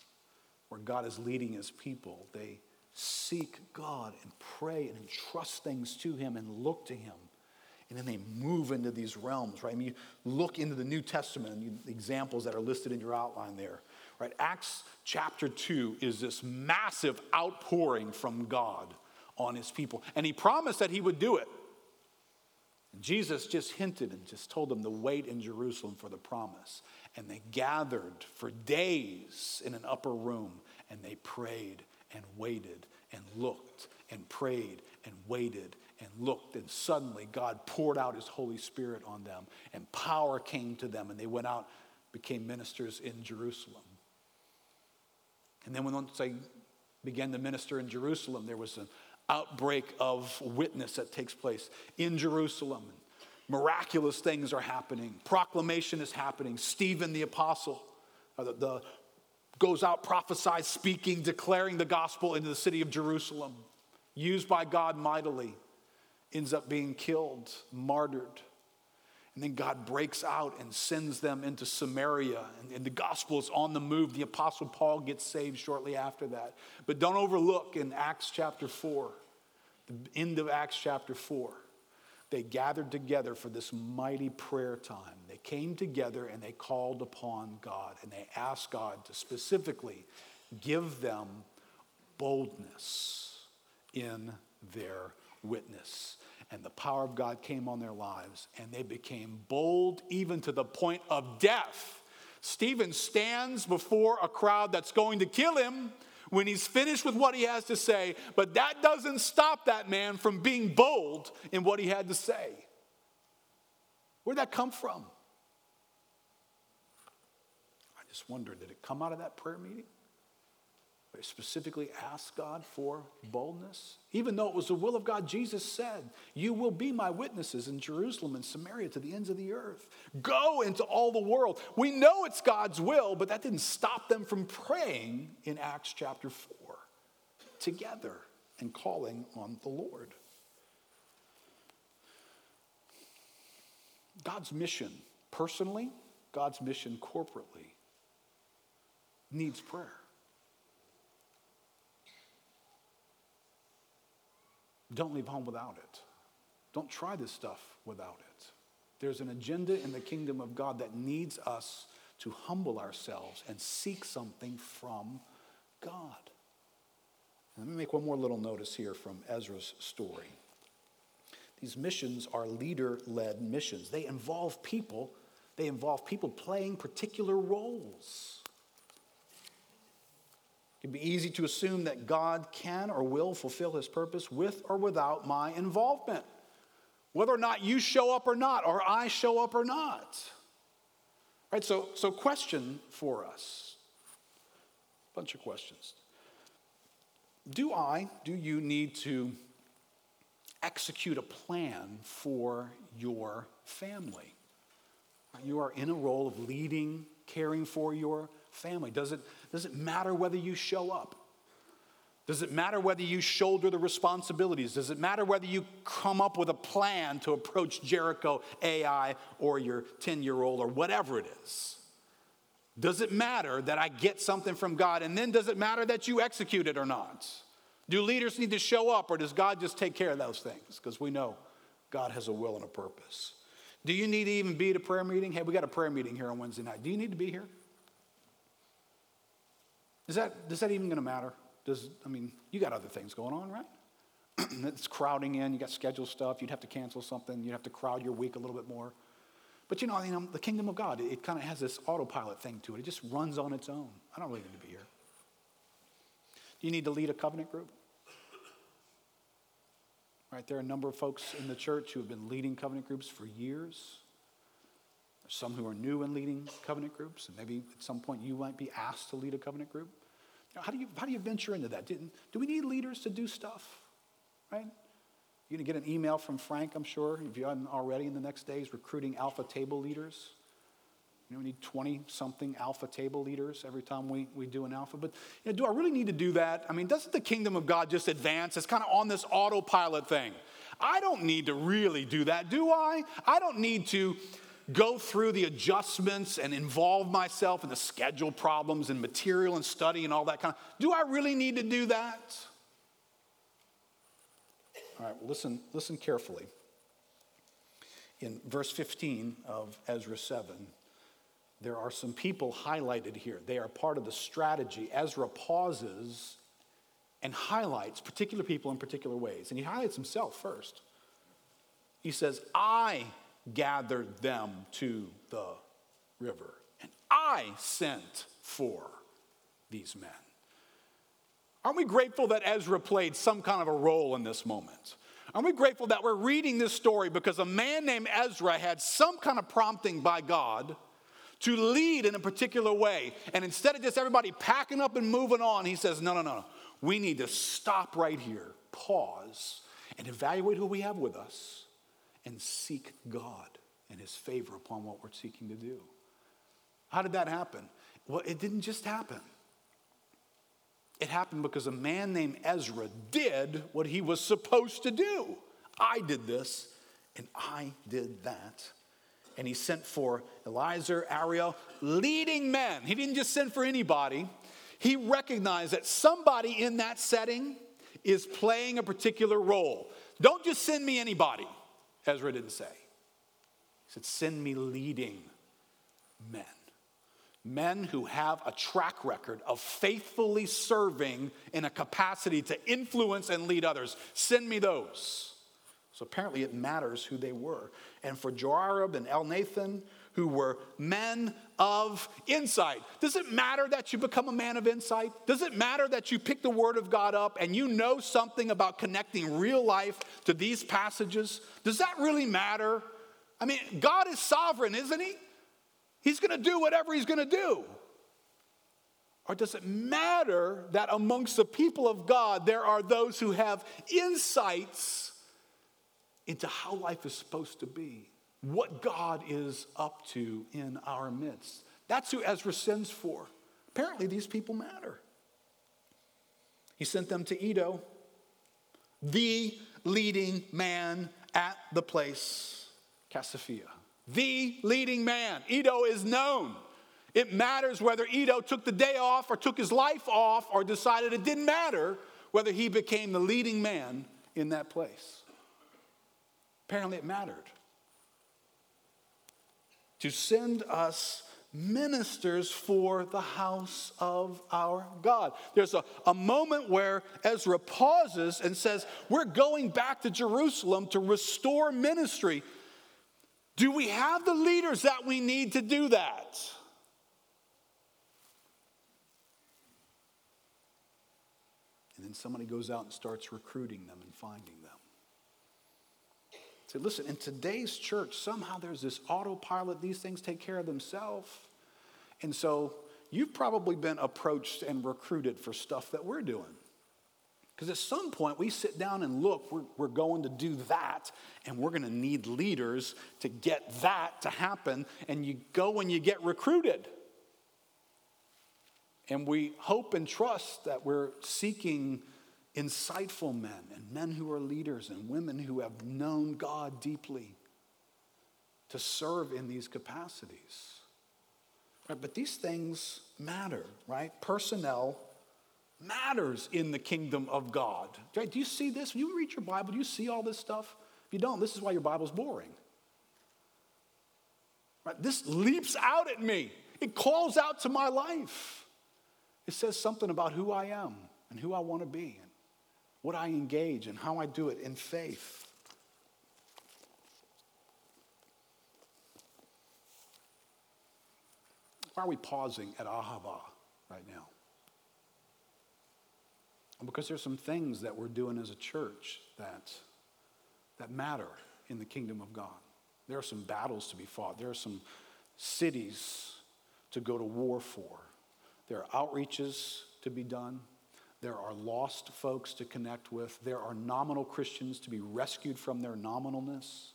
where God is leading his people, they seek God and pray and entrust things to him and look to him. And then they move into these realms, right? I mean, you look into the New Testament the examples that are listed in your outline there, right? Acts chapter 2 is this massive outpouring from God on his people. And he promised that he would do it. Jesus just hinted and just told them to wait in Jerusalem for the promise. And they gathered for days in an upper room and they prayed and waited and looked and prayed and waited and looked. And suddenly God poured out his Holy Spirit on them and power came to them and they went out, became ministers in Jerusalem. And then once they began to minister in Jerusalem, there was an outbreak of witness that takes place in Jerusalem. Miraculous things are happening. Proclamation is happening. Stephen the apostle uh, the, the, goes out, prophesies, speaking, declaring the gospel into the city of Jerusalem. Used by God mightily, ends up being killed, martyred. And then God breaks out and sends them into Samaria. And, and, the gospel is on the move. The apostle Paul gets saved shortly after that. But don't overlook in Acts chapter 4, the end of Acts chapter 4, they gathered together for this mighty prayer time. They came together and they called upon God and they asked God to specifically give them boldness in their witness and the power of God came on their lives, and they became bold even to the point of death. Stephen stands before a crowd that's going to kill him when he's finished with what he has to say, but that doesn't stop that man from being bold in what he had to say. Where'd that come from? I just wonder did it come out of that prayer meeting? They specifically asked God for boldness. Even though it was the will of God, Jesus said, You will be my witnesses in Jerusalem and Samaria to the ends of the earth. Go into all the world. We know it's God's will, but that didn't stop them from praying in Acts chapter 4 together and calling on the Lord. God's mission personally, God's mission corporately needs prayer. Don't leave home without it. Don't try this stuff without it. There's an agenda in the kingdom of God that needs us to humble ourselves and seek something from God. Let me make one more little notice here from Ezra's story. These missions are leader led missions, they involve people, they involve people playing particular roles. It can be easy to assume that God can or will fulfill his purpose with or without my involvement. Whether or not you show up or not, or I show up or not. Right? So, so question for us. Bunch of questions. Do I, do you need to execute a plan for your family? You are in a role of leading, caring for your family? Does it, does it matter whether you show up? Does it matter whether you shoulder the responsibilities? Does it matter whether you come up with a plan to approach Jericho Ai or your 10 year old or whatever it is? Does it matter that I get something from God? And then does it matter that you execute it or not? Do leaders need to show up or does God just take care of those things? Because we know God has a will and a purpose. Do you need to even be at a prayer meeting? Hey, we got a prayer meeting here on Wednesday night. Do you need to be here? Is that, is that even going to matter? Does, I mean, you got other things going on, right? it's crowding in, you got scheduled stuff, you'd have to cancel something, you'd have to crowd your week a little bit more. But you know, you um, know the kingdom of God, it, it kind of has this autopilot thing to it. It just runs on its own. I don't really need to be here. Do you need to lead a covenant group? Right, there are a number of folks in the church who have been leading covenant groups for years. Some who are new in leading covenant groups, and maybe at some point you might be asked to lead a covenant group. How, do you, how do you venture into that? Didn't, do we need leaders to do stuff? Right? You're going to get an email from Frank, I'm sure, if you haven't already in the next days, recruiting alpha table leaders. You know, we need 20 something alpha table leaders every time we, we do an alpha. But you know, do I really need to do that? I mean, doesn't the kingdom of God just advance? It's kind of on this autopilot thing. I don't need to really do that, do I? I don't need to go through the adjustments and involve myself in the schedule problems and material and study and all that kind of do i really need to do that? All right listen listen carefully. In verse 15 of ezra 7 there are some people highlighted here. They are part of the strategy. Ezra pauses and highlights particular people in particular ways. And he highlights himself first. He says, I gathered them to the river, and I sent for these men. Aren't we grateful that Ezra played some kind of a role in this moment? Aren't we grateful that we're reading this story because a man named Ezra had some kind of prompting by God to lead in a particular way? And instead of just everybody packing up and moving on, he says, No, no, no. We need to stop right here, pause, and evaluate who we have with us and seek God and his favor upon what we're seeking to do. How did that happen? Well, it didn't just happen. It happened because a man named Ezra did what he was supposed to do. I did this and I did that. And he sent for Eliezer, Ariel, leading men. He didn't just send for anybody. He recognized that somebody in that setting is playing a particular role. Don't just send me anybody, Ezra didn't say. He said, Send me leading men men who have a track record of faithfully serving in a capacity to influence and lead others. Send me those. So apparently it matters who they were. And for Joiarib and Elnathan, who were men of insight. Does it matter that you become a man of insight? Does it matter that you pick the Word of God up and you know something about connecting real life to these passages? Does that really matter? I mean, God is sovereign, isn't He? He's to do whatever he's to do. Or does it matter that amongst the people of God there are those who have insights into how life is supposed to be, what God is up to in our midst? That's who Ezra sends for. Apparently, these people matter. He sent them to Iddo, the leading man at the place, Casiphia the leading man. Iddo is known. It matters whether Iddo took the day off or took his life off or decided it didn't matter whether he became the leading man in that place. Apparently, it mattered. To send us ministers for the house of our God. There's a, a moment where Ezra pauses and says, We're going back to Jerusalem to restore ministry. Do we have the leaders that we need to do that? And then somebody goes out and starts recruiting them and finding. Say, listen, in today's church, somehow there's this autopilot, these things take care of themselves. And so you've probably been approached and recruited for stuff that we're doing. Because at some point we sit down and look, we're, we're going to do that, and we're going to need leaders to get that to happen. And you go and you get recruited. And we hope and trust that we're seeking insightful men and men who are leaders and women who have known God deeply to serve in these capacities. Right, but these things matter, right? Personnel matters in the kingdom of God. Right? Do you see this? When you read your Bible, do you see all this stuff? If you don't, this is why your Bible's boring. Right? This leaps out at me. It calls out to my life. It says something about who I am and who I want to be what I engage and how I do it in faith. Why are we pausing at Ahava right now? Because there's some things that we're doing as a church that, that matter in the kingdom of God. There are some battles to be fought. There are some cities to go to war for. There are outreaches to be done. There are lost folks to connect with. There are nominal Christians to be rescued from their nominalness.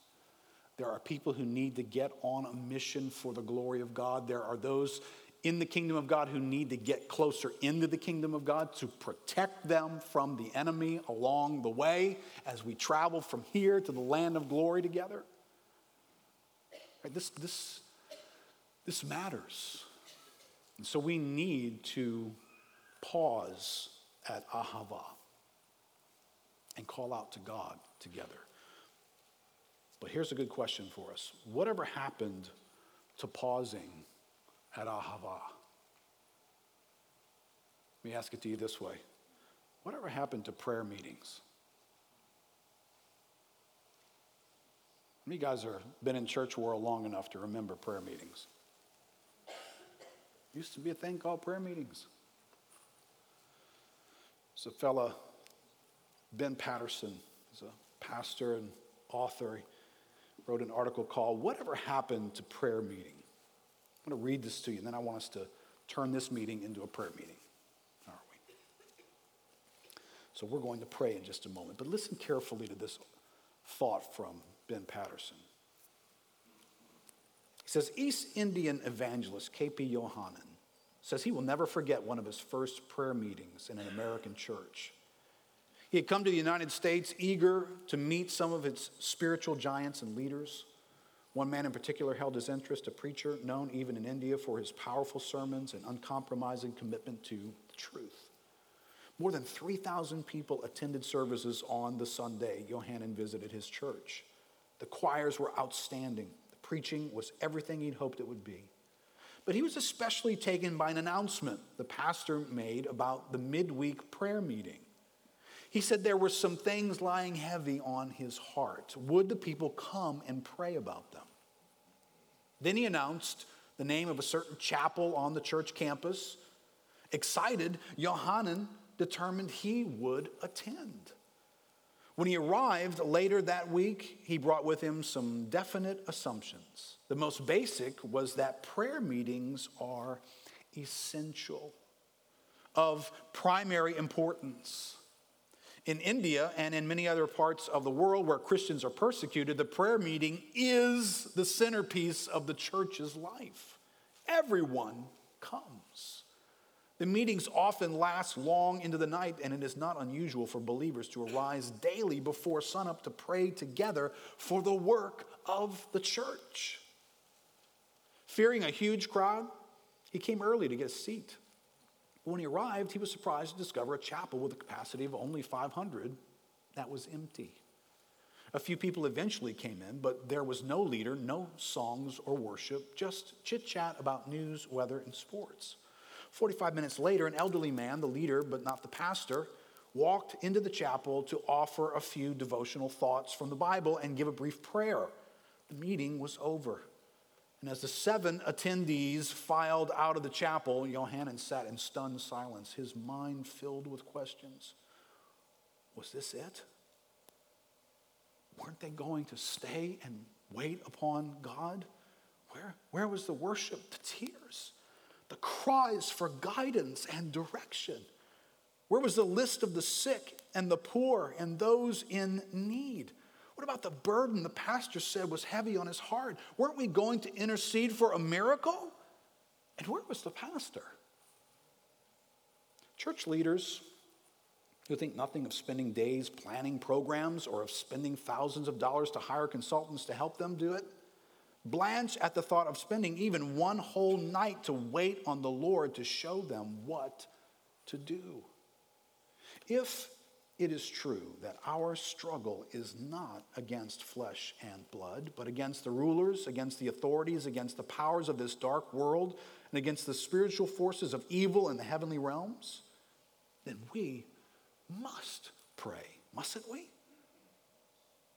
There are people who need to get on a mission for the glory of God. There are those in the kingdom of God who need to get closer into the kingdom of God to protect them from the enemy along the way as we travel from here to the land of glory together. Right, this, this, this matters. And so we need to pause at Ahava and call out to God together. But here's a good question for us Whatever happened to pausing at Ahava. Let me ask it to you this way Whatever happened to prayer meetings? you guys have been in church world long enough to remember prayer meetings? Used to be a thing called prayer meetings. There's a fella, Ben Patterson, he's a pastor and author. He wrote an article called Whatever Happened to Prayer Meeting? I'm going to read this to you, and then I want us to turn this meeting into a prayer meeting. Are we? So we're going to pray in just a moment. But listen carefully to this thought from Ben Patterson. He says East Indian evangelist K.P. Yohannan says he will never forget one of his first prayer meetings in an American church. He had come to the United States eager to meet some of its spiritual giants and leaders. One man in particular held his interest, a preacher known even in India for his powerful sermons and uncompromising commitment to the truth. More than 3,000 people attended services on the Sunday Yohannan visited his church. The choirs were outstanding. The preaching was everything he'd hoped it would be. But he was especially taken by an announcement the pastor made about the midweek prayer meeting. He said there were some things lying heavy on his heart. Would the people come and pray about them? Then he announced the name of a certain chapel on the church campus. Excited, Yohannan determined he would attend. When he arrived later that week, he brought with him some definite assumptions. The most basic was that prayer meetings are essential, of primary importance. In India and in many other parts of the world where Christians are persecuted, the prayer meeting is the centerpiece of the church's life. Everyone comes. The meetings often last long into the night, and it is not unusual for believers to arise daily before sunup to pray together for the work of the church. Fearing a huge crowd, he came early to get a seat. When he arrived, he was surprised to discover a chapel with a capacity of only 500 that was empty. A few people eventually came in, but there was no leader, no songs or worship, just chit chat about news, weather, and sports. 45 minutes later, an elderly man, the leader but not the pastor, walked into the chapel to offer a few devotional thoughts from the Bible and give a brief prayer. The meeting was over. And as the seven attendees filed out of the chapel, Yohannan sat in stunned silence, his mind filled with questions. Was this it? Weren't they going to stay and wait upon God? Where, where was the worship, the tears, the cries for guidance and direction? Where was the list of the sick and the poor and those in need? What about the burden the pastor said was heavy on his heart? Weren't we going to intercede for a miracle? And where was the pastor? Church leaders who think nothing of spending days planning programs or of spending thousands of dollars to hire consultants to help them do it blanch at the thought of spending even one whole night to wait on the Lord to show them what to do. If it is true that our struggle is not against flesh and blood, but against the rulers, against the authorities, against the powers of this dark world, and against the spiritual forces of evil in the heavenly realms, then we must pray, mustn't we?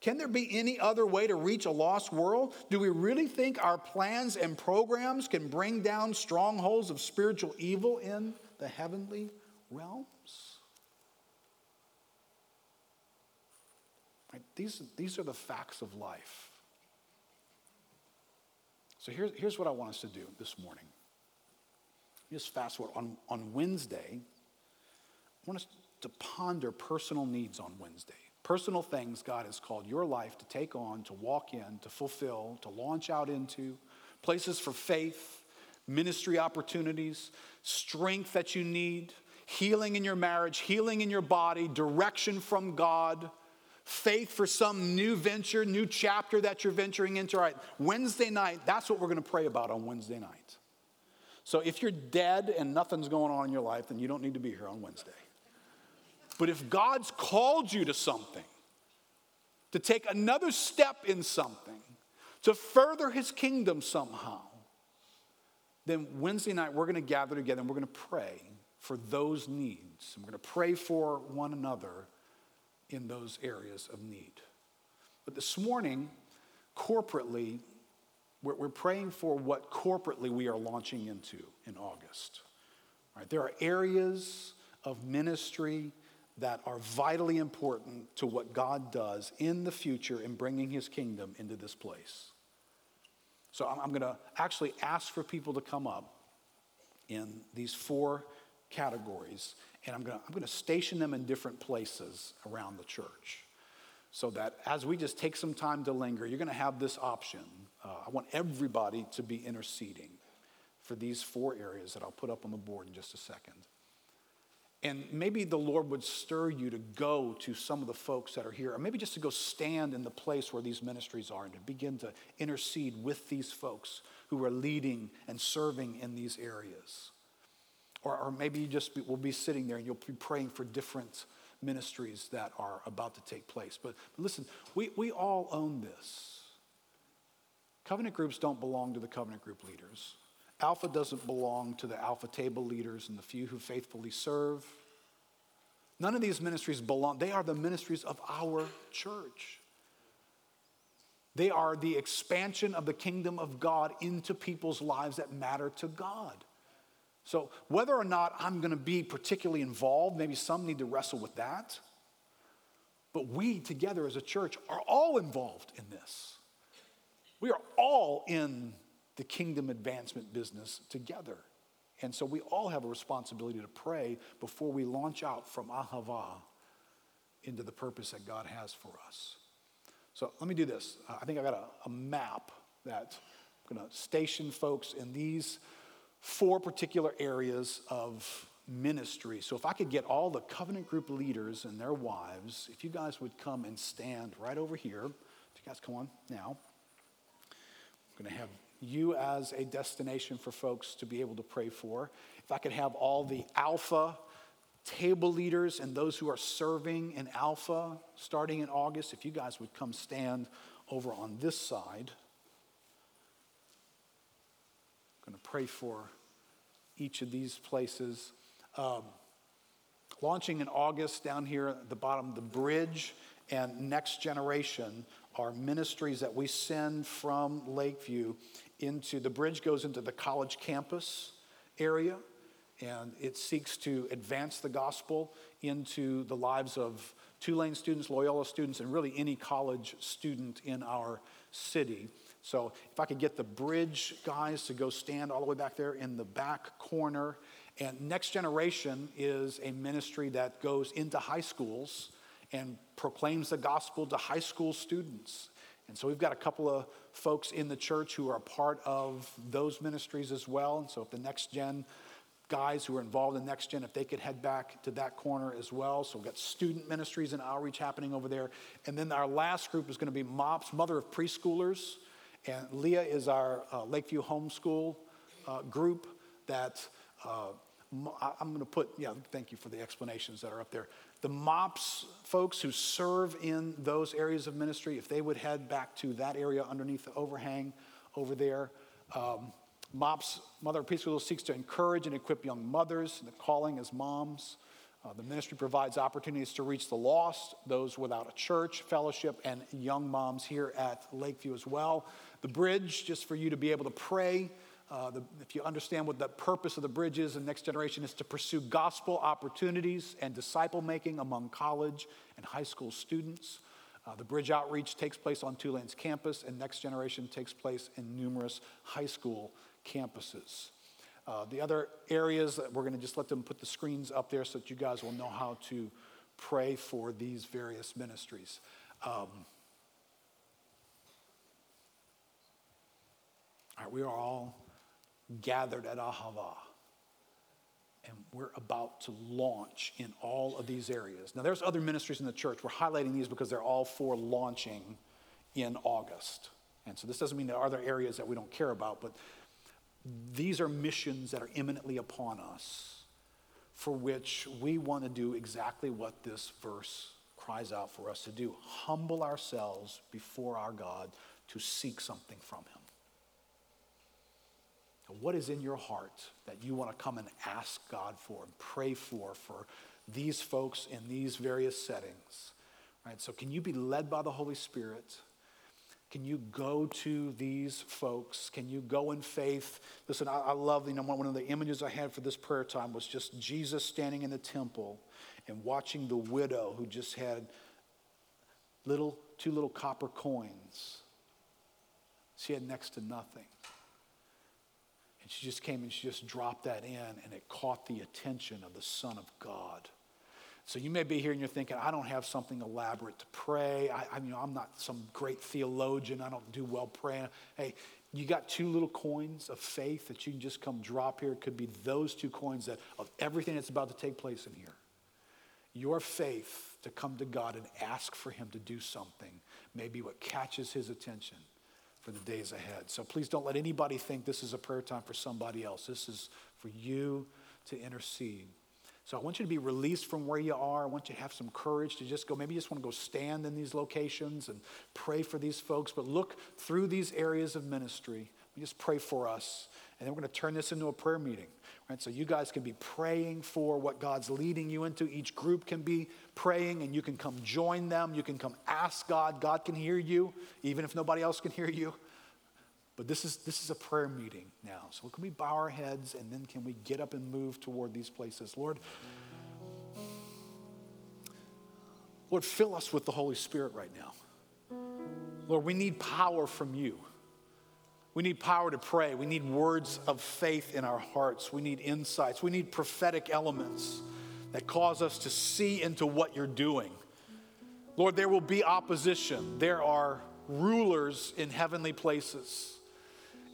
Can there be any other way to reach a lost world? Do we really think our plans and programs can bring down strongholds of spiritual evil in the heavenly realms? Right? These, these are the facts of life. So here's, here's what I want us to do this morning. Just fast forward. On, on Wednesday, I want us to ponder personal needs on Wednesday. Personal things God has called your life to take on, to walk in, to fulfill, to launch out into, places for faith, ministry opportunities, strength that you need, healing in your marriage, healing in your body, direction from God faith for some new venture, new chapter that you're venturing into. All right, Wednesday night, that's what we're going to pray about on Wednesday night. So if you're dead and nothing's going on in your life, then you don't need to be here on Wednesday. But if God's called you to something, to take another step in something, to further his kingdom somehow, then Wednesday night we're going to gather together and we're going to pray for those needs. And we're going to pray for one another in those areas of need. But this morning, corporately, we're, we're praying for what corporately we are launching into in August. Right? There are areas of ministry that are vitally important to what God does in the future in bringing his kingdom into this place. So I'm, I'm going to actually ask for people to come up in these four categories, and I'm going to station them in different places around the church so that as we just take some time to linger, you're going to have this option. Uh, I want everybody to be interceding for these four areas that I'll put up on the board in just a second. And maybe the Lord would stir you to go to some of the folks that are here, or maybe just to go stand in the place where these ministries are and to begin to intercede with these folks who are leading and serving in these areas. Or, or maybe you just will be sitting there and you'll be praying for different ministries that are about to take place. But, but listen, we, we all own this. Covenant groups don't belong to the covenant group leaders. Alpha doesn't belong to the Alpha table leaders and the few who faithfully serve. None of these ministries belong, they are the ministries of our church. They are the expansion of the kingdom of God into people's lives that matter to God. So, whether or not I'm going to be particularly involved, maybe some need to wrestle with that. But we together as a church are all involved in this. We are all in the kingdom advancement business together. And so we all have a responsibility to pray before we launch out from Ahava into the purpose that God has for us. So let me do this. I think I got a, a map that I'm going to station folks in these four particular areas of ministry. So if I could get all the covenant group leaders and their wives, if you guys would come and stand right over here. If you guys come on now. I'm going to have you as a destination for folks to be able to pray for. If I could have all the Alpha table leaders and those who are serving in Alpha starting in August, if you guys would come stand over on this side. I'm going to pray for each of these places. Um, launching in August down here at the bottom, the bridge and next generation are ministries that we send from Lakeview into the bridge goes into the college campus area and it seeks to advance the gospel into the lives of Tulane students, Loyola students, and really any college student in our city. So, if I could get the bridge guys to go stand all the way back there in the back corner. And Next Generation is a ministry that goes into high schools and proclaims the gospel to high school students. And so we've got a couple of folks in the church who are a part of those ministries as well. And so if the next gen guys who are involved in next gen, if they could head back to that corner as well. So we've got student ministries and outreach happening over there. And then our last group is going to be MOPS, Mother of Preschoolers. And Leah is our uh, Lakeview Homeschool uh, group that uh, I'm going to put, yeah, thank you for the explanations that are up there. The MOPS folks who serve in those areas of ministry, if they would head back to that area underneath the overhang over there. Um, MOPS, Mother of Preschool, seeks to encourage and equip young mothers, the calling is moms. Uh, the ministry provides opportunities to reach the lost, those without a church, fellowship, and young moms here at Lakeview as well. The bridge, just for you to be able to pray uh, the, if you understand what the purpose of the bridge is, the next generation is to pursue gospel opportunities and disciple making among college and high school students. Uh, the bridge outreach takes place on Tulane's campus, and next generation takes place in numerous high school campuses. Uh, the other areas that we're going to just let them put the screens up there so that you guys will know how to pray for these various ministries. Um, all right, we are all gathered at Ahava. And we're about to launch in all of these areas. Now, there's other ministries in the church. We're highlighting these because they're all for launching in August. And so this doesn't mean there are other areas that we don't care about, but these are missions that are imminently upon us for which we want to do exactly what this verse cries out for us to do humble ourselves before our God to seek something from Him. What is in your heart that you want to come and ask God for and pray for for these folks in these various settings? Right? So can you be led by the Holy Spirit Can you go to these folks? Can you go in faith? Listen, I, I love, you know, one of the images I had for this prayer time was just Jesus standing in the temple and watching the widow who just had little, two little copper coins. She had next to nothing. And she just came and she just dropped that in, and it caught the attention of the Son of God. So you may be here and you're thinking, I don't have something elaborate to pray. I, I mean, I'm not some great theologian. I don't do well praying. Hey, you got two little coins of faith that you can just come drop here. It could be those two coins that of everything that's about to take place in here. Your faith to come to God and ask for Him to do something may be what catches His attention for the days ahead. So please don't let anybody think this is a prayer time for somebody else. This is for you to intercede so I want you to be released from where you are. I want you to have some courage to just go. Maybe you just want to go stand in these locations and pray for these folks, but look through these areas of ministry. We just pray for us. And then we're going to turn this into a prayer meeting. Right? So you guys can be praying for what God's leading you into. Each group can be praying, and you can come join them. You can come ask God. God can hear you, even if nobody else can hear you. But this is, this is a prayer meeting now. So can we bow our heads and then can we get up and move toward these places? Lord, Lord, fill us with the Holy Spirit right now. Lord, we need power from you. We need power to pray. We need words of faith in our hearts. We need insights. We need prophetic elements that cause us to see into what you're doing. Lord, there will be opposition. There are rulers in heavenly places.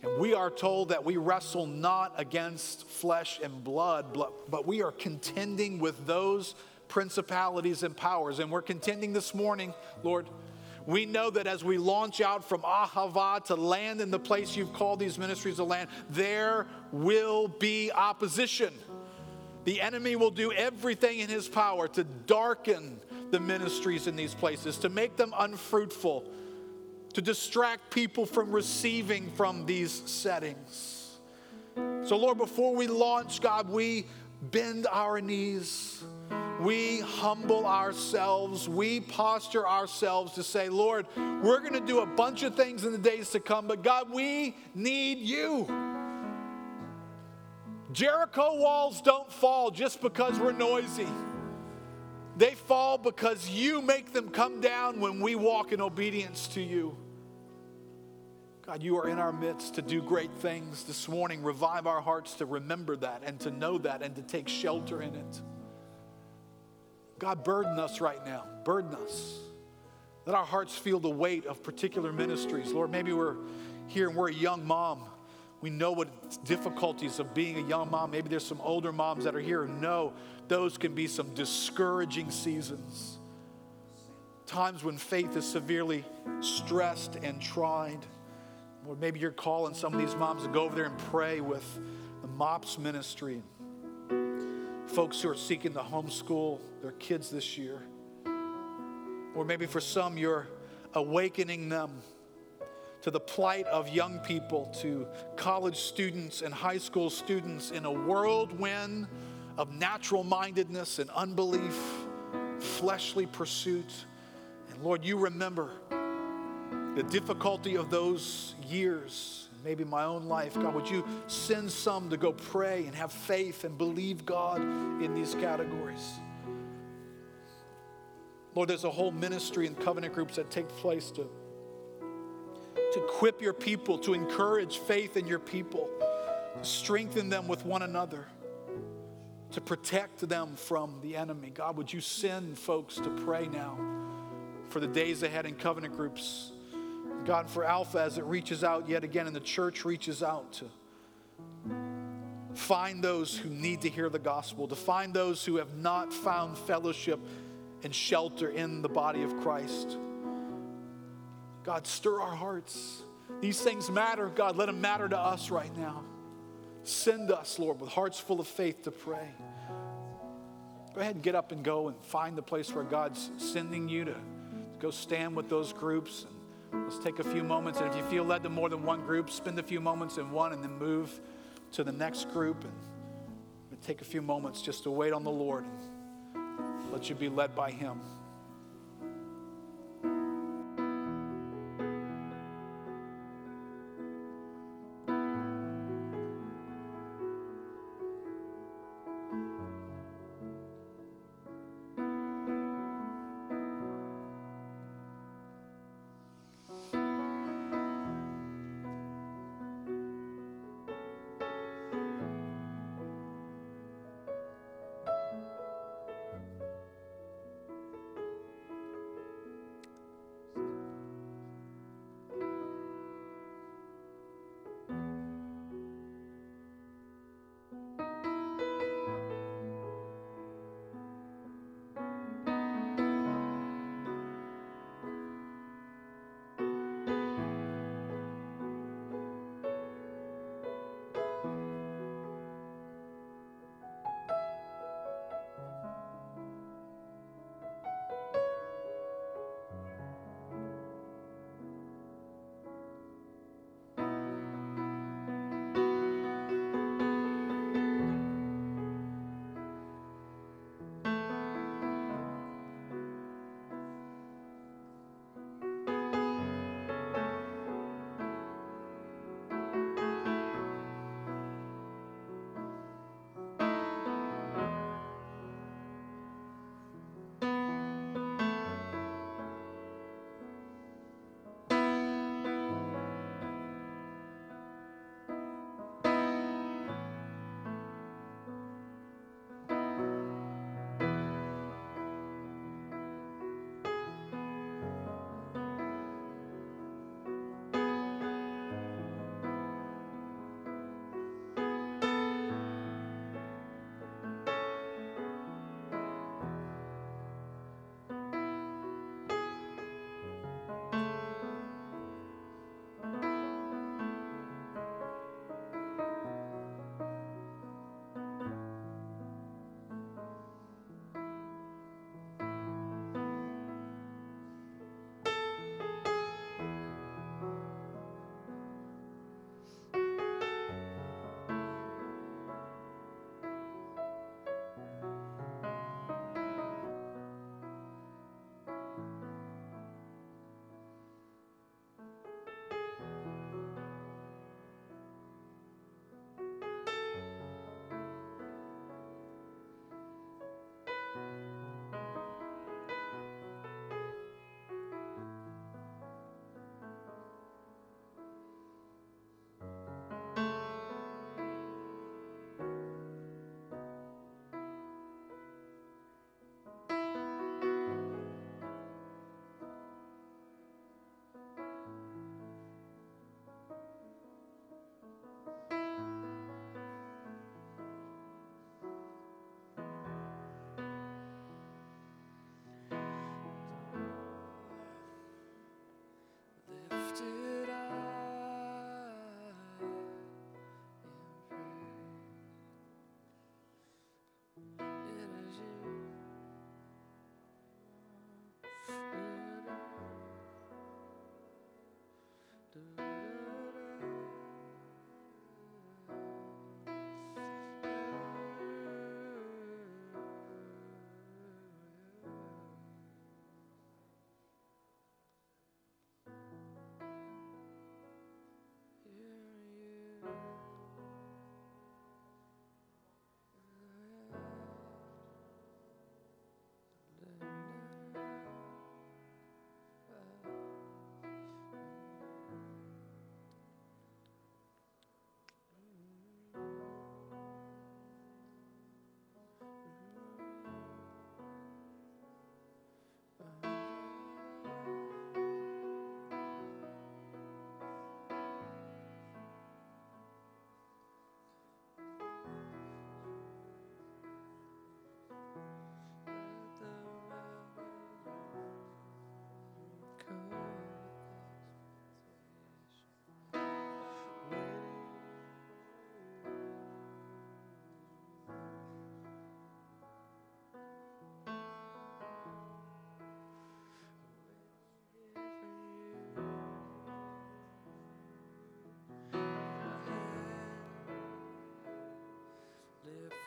And we are told that we wrestle not against flesh and blood, but we are contending with those principalities and powers. And we're contending this morning, Lord. We know that as we launch out from Ahava to land in the place you've called these ministries to land, there will be opposition. The enemy will do everything in his power to darken the ministries in these places, to make them unfruitful to distract people from receiving from these settings. So, Lord, before we launch, God, we bend our knees. We humble ourselves. We posture ourselves to say, Lord, we're going to do a bunch of things in the days to come, but God, we need you. Jericho walls don't fall just because we're noisy. They fall because you make them come down when we walk in obedience to you. God, you are in our midst to do great things this morning. Revive our hearts to remember that and to know that and to take shelter in it. God, burden us right now. Burden us. Let our hearts feel the weight of particular ministries. Lord, maybe we're here and we're a young mom. We know what difficulties of being a young mom. Maybe there's some older moms that are here and know those can be some discouraging seasons. Times when faith is severely stressed and tried. Or maybe you're calling some of these moms to go over there and pray with the MOPS ministry. Folks who are seeking to homeschool their kids this year. Or maybe for some, you're awakening them to the plight of young people, to college students and high school students in a whirlwind of natural mindedness and unbelief, fleshly pursuit. And Lord, you remember the difficulty of those years, maybe my own life. God, would you send some to go pray and have faith and believe God in these categories? Lord, there's a whole ministry and covenant groups that take place to, to equip your people, to encourage faith in your people, to strengthen them with one another to protect them from the enemy. God, would you send folks to pray now for the days ahead in covenant groups? God, for Alpha as it reaches out yet again and the church reaches out to find those who need to hear the gospel, to find those who have not found fellowship and shelter in the body of Christ. God, stir our hearts. These things matter, God. Let them matter to us right now. Send us, Lord, with hearts full of faith to pray. Go ahead and get up and go and find the place where God's sending you to, go stand with those groups. And let's take a few moments. And if you feel led to more than one group, spend a few moments in one and then move to the next group. And take a few moments just to wait on the Lord and let you be led by Him.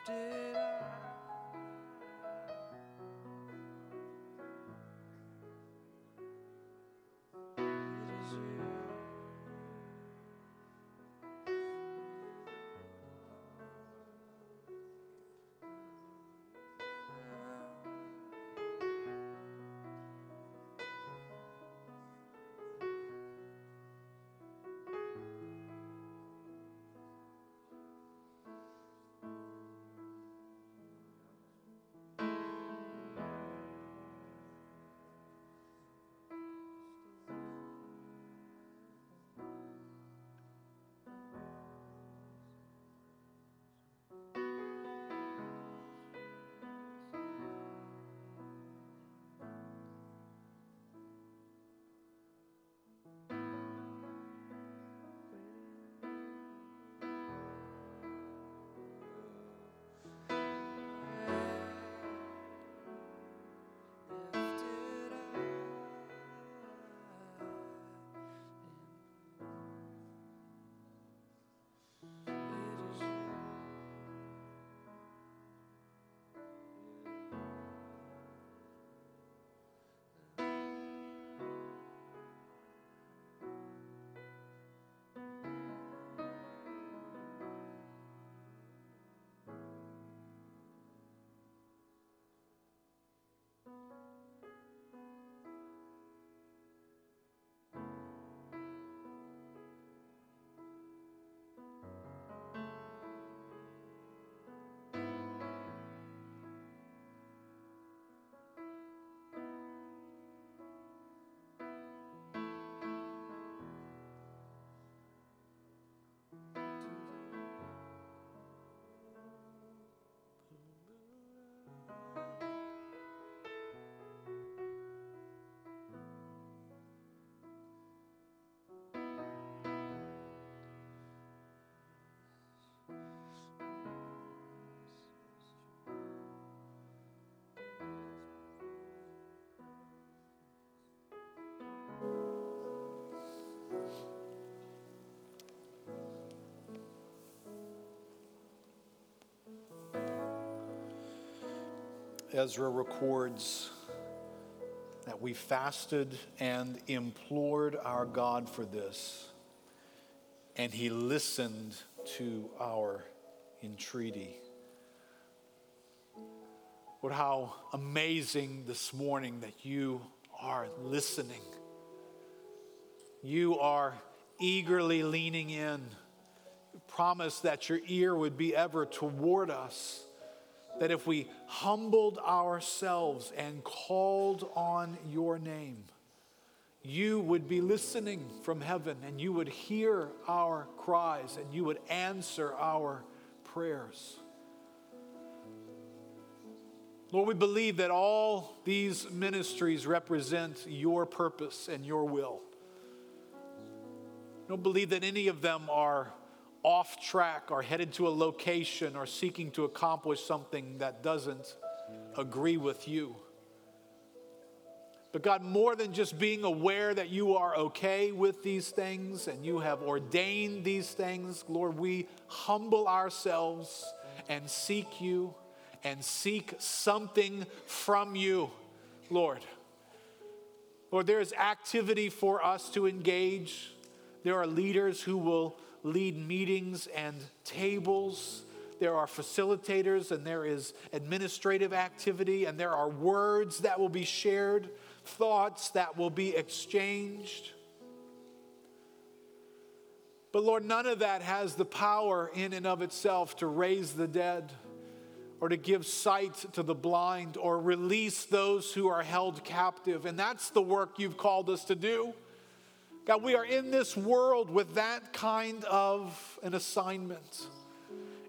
drifted Ezra records that we fasted and implored our God for this, and he listened to our entreaty. Lord, how amazing this morning that you are listening. You are eagerly leaning in. Promise that your ear would be ever toward us that if we humbled ourselves and called on your name, you would be listening from heaven and you would hear our cries and you would answer our prayers. Lord, we believe that all these ministries represent your purpose and your will. We don't believe that any of them are off track or headed to a location or seeking to accomplish something that doesn't agree with you. But God, more than just being aware that you are okay with these things and you have ordained these things, Lord, we humble ourselves and seek you and seek something from you, Lord. Lord, there is activity for us to engage. There are leaders who will lead meetings and tables. There are facilitators and there is administrative activity and there are words that will be shared, thoughts that will be exchanged. But Lord, none of that has the power in and of itself to raise the dead or to give sight to the blind or release those who are held captive. And that's the work you've called us to do. God, we are in this world with that kind of an assignment.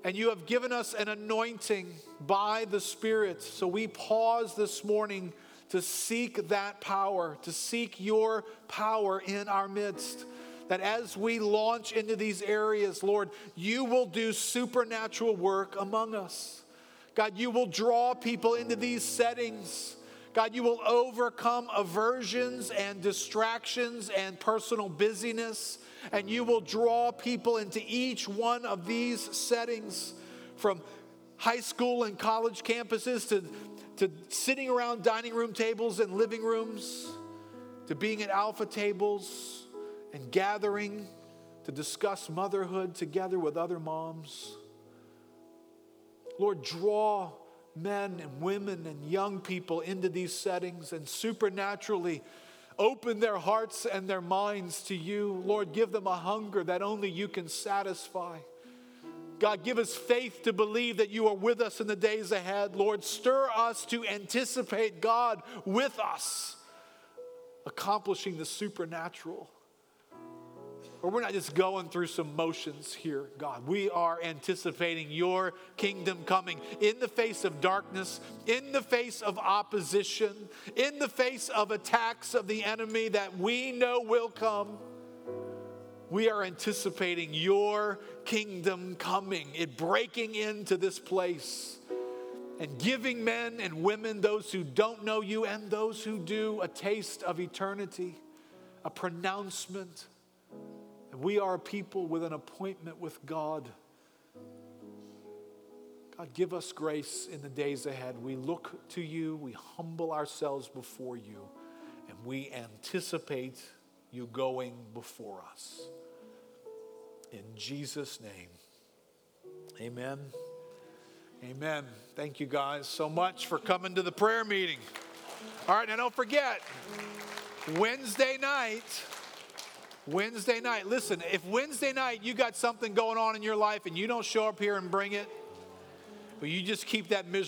And you have given us an anointing by the Spirit. So we pause this morning to seek that power, to seek your power in our midst. That as we launch into these areas, Lord, you will do supernatural work among us. God, you will draw people into these settings God, you will overcome aversions and distractions and personal busyness, and you will draw people into each one of these settings from high school and college campuses to, to sitting around dining room tables and living rooms to being at alpha tables and gathering to discuss motherhood together with other moms. Lord, draw men and women and young people into these settings and supernaturally open their hearts and their minds to you. Lord, give them a hunger that only you can satisfy. God, give us faith to believe that you are with us in the days ahead. Lord, stir us to anticipate God with us, accomplishing the supernatural. Or we're not just going through some motions here, God. We are anticipating your kingdom coming in the face of darkness, in the face of opposition, in the face of attacks of the enemy that we know will come. We are anticipating your kingdom coming, it breaking into this place and giving men and women, those who don't know you and those who do, a taste of eternity, a pronouncement we are people with an appointment with God. God, give us grace in the days ahead. We look to you, we humble ourselves before you, and we anticipate you going before us. In Jesus' name, amen. Amen. Thank you guys so much for coming to the prayer meeting. All right, now don't forget, Wednesday night, Wednesday night. Listen, if Wednesday night you got something going on in your life and you don't show up here and bring it, but you just keep that miserable.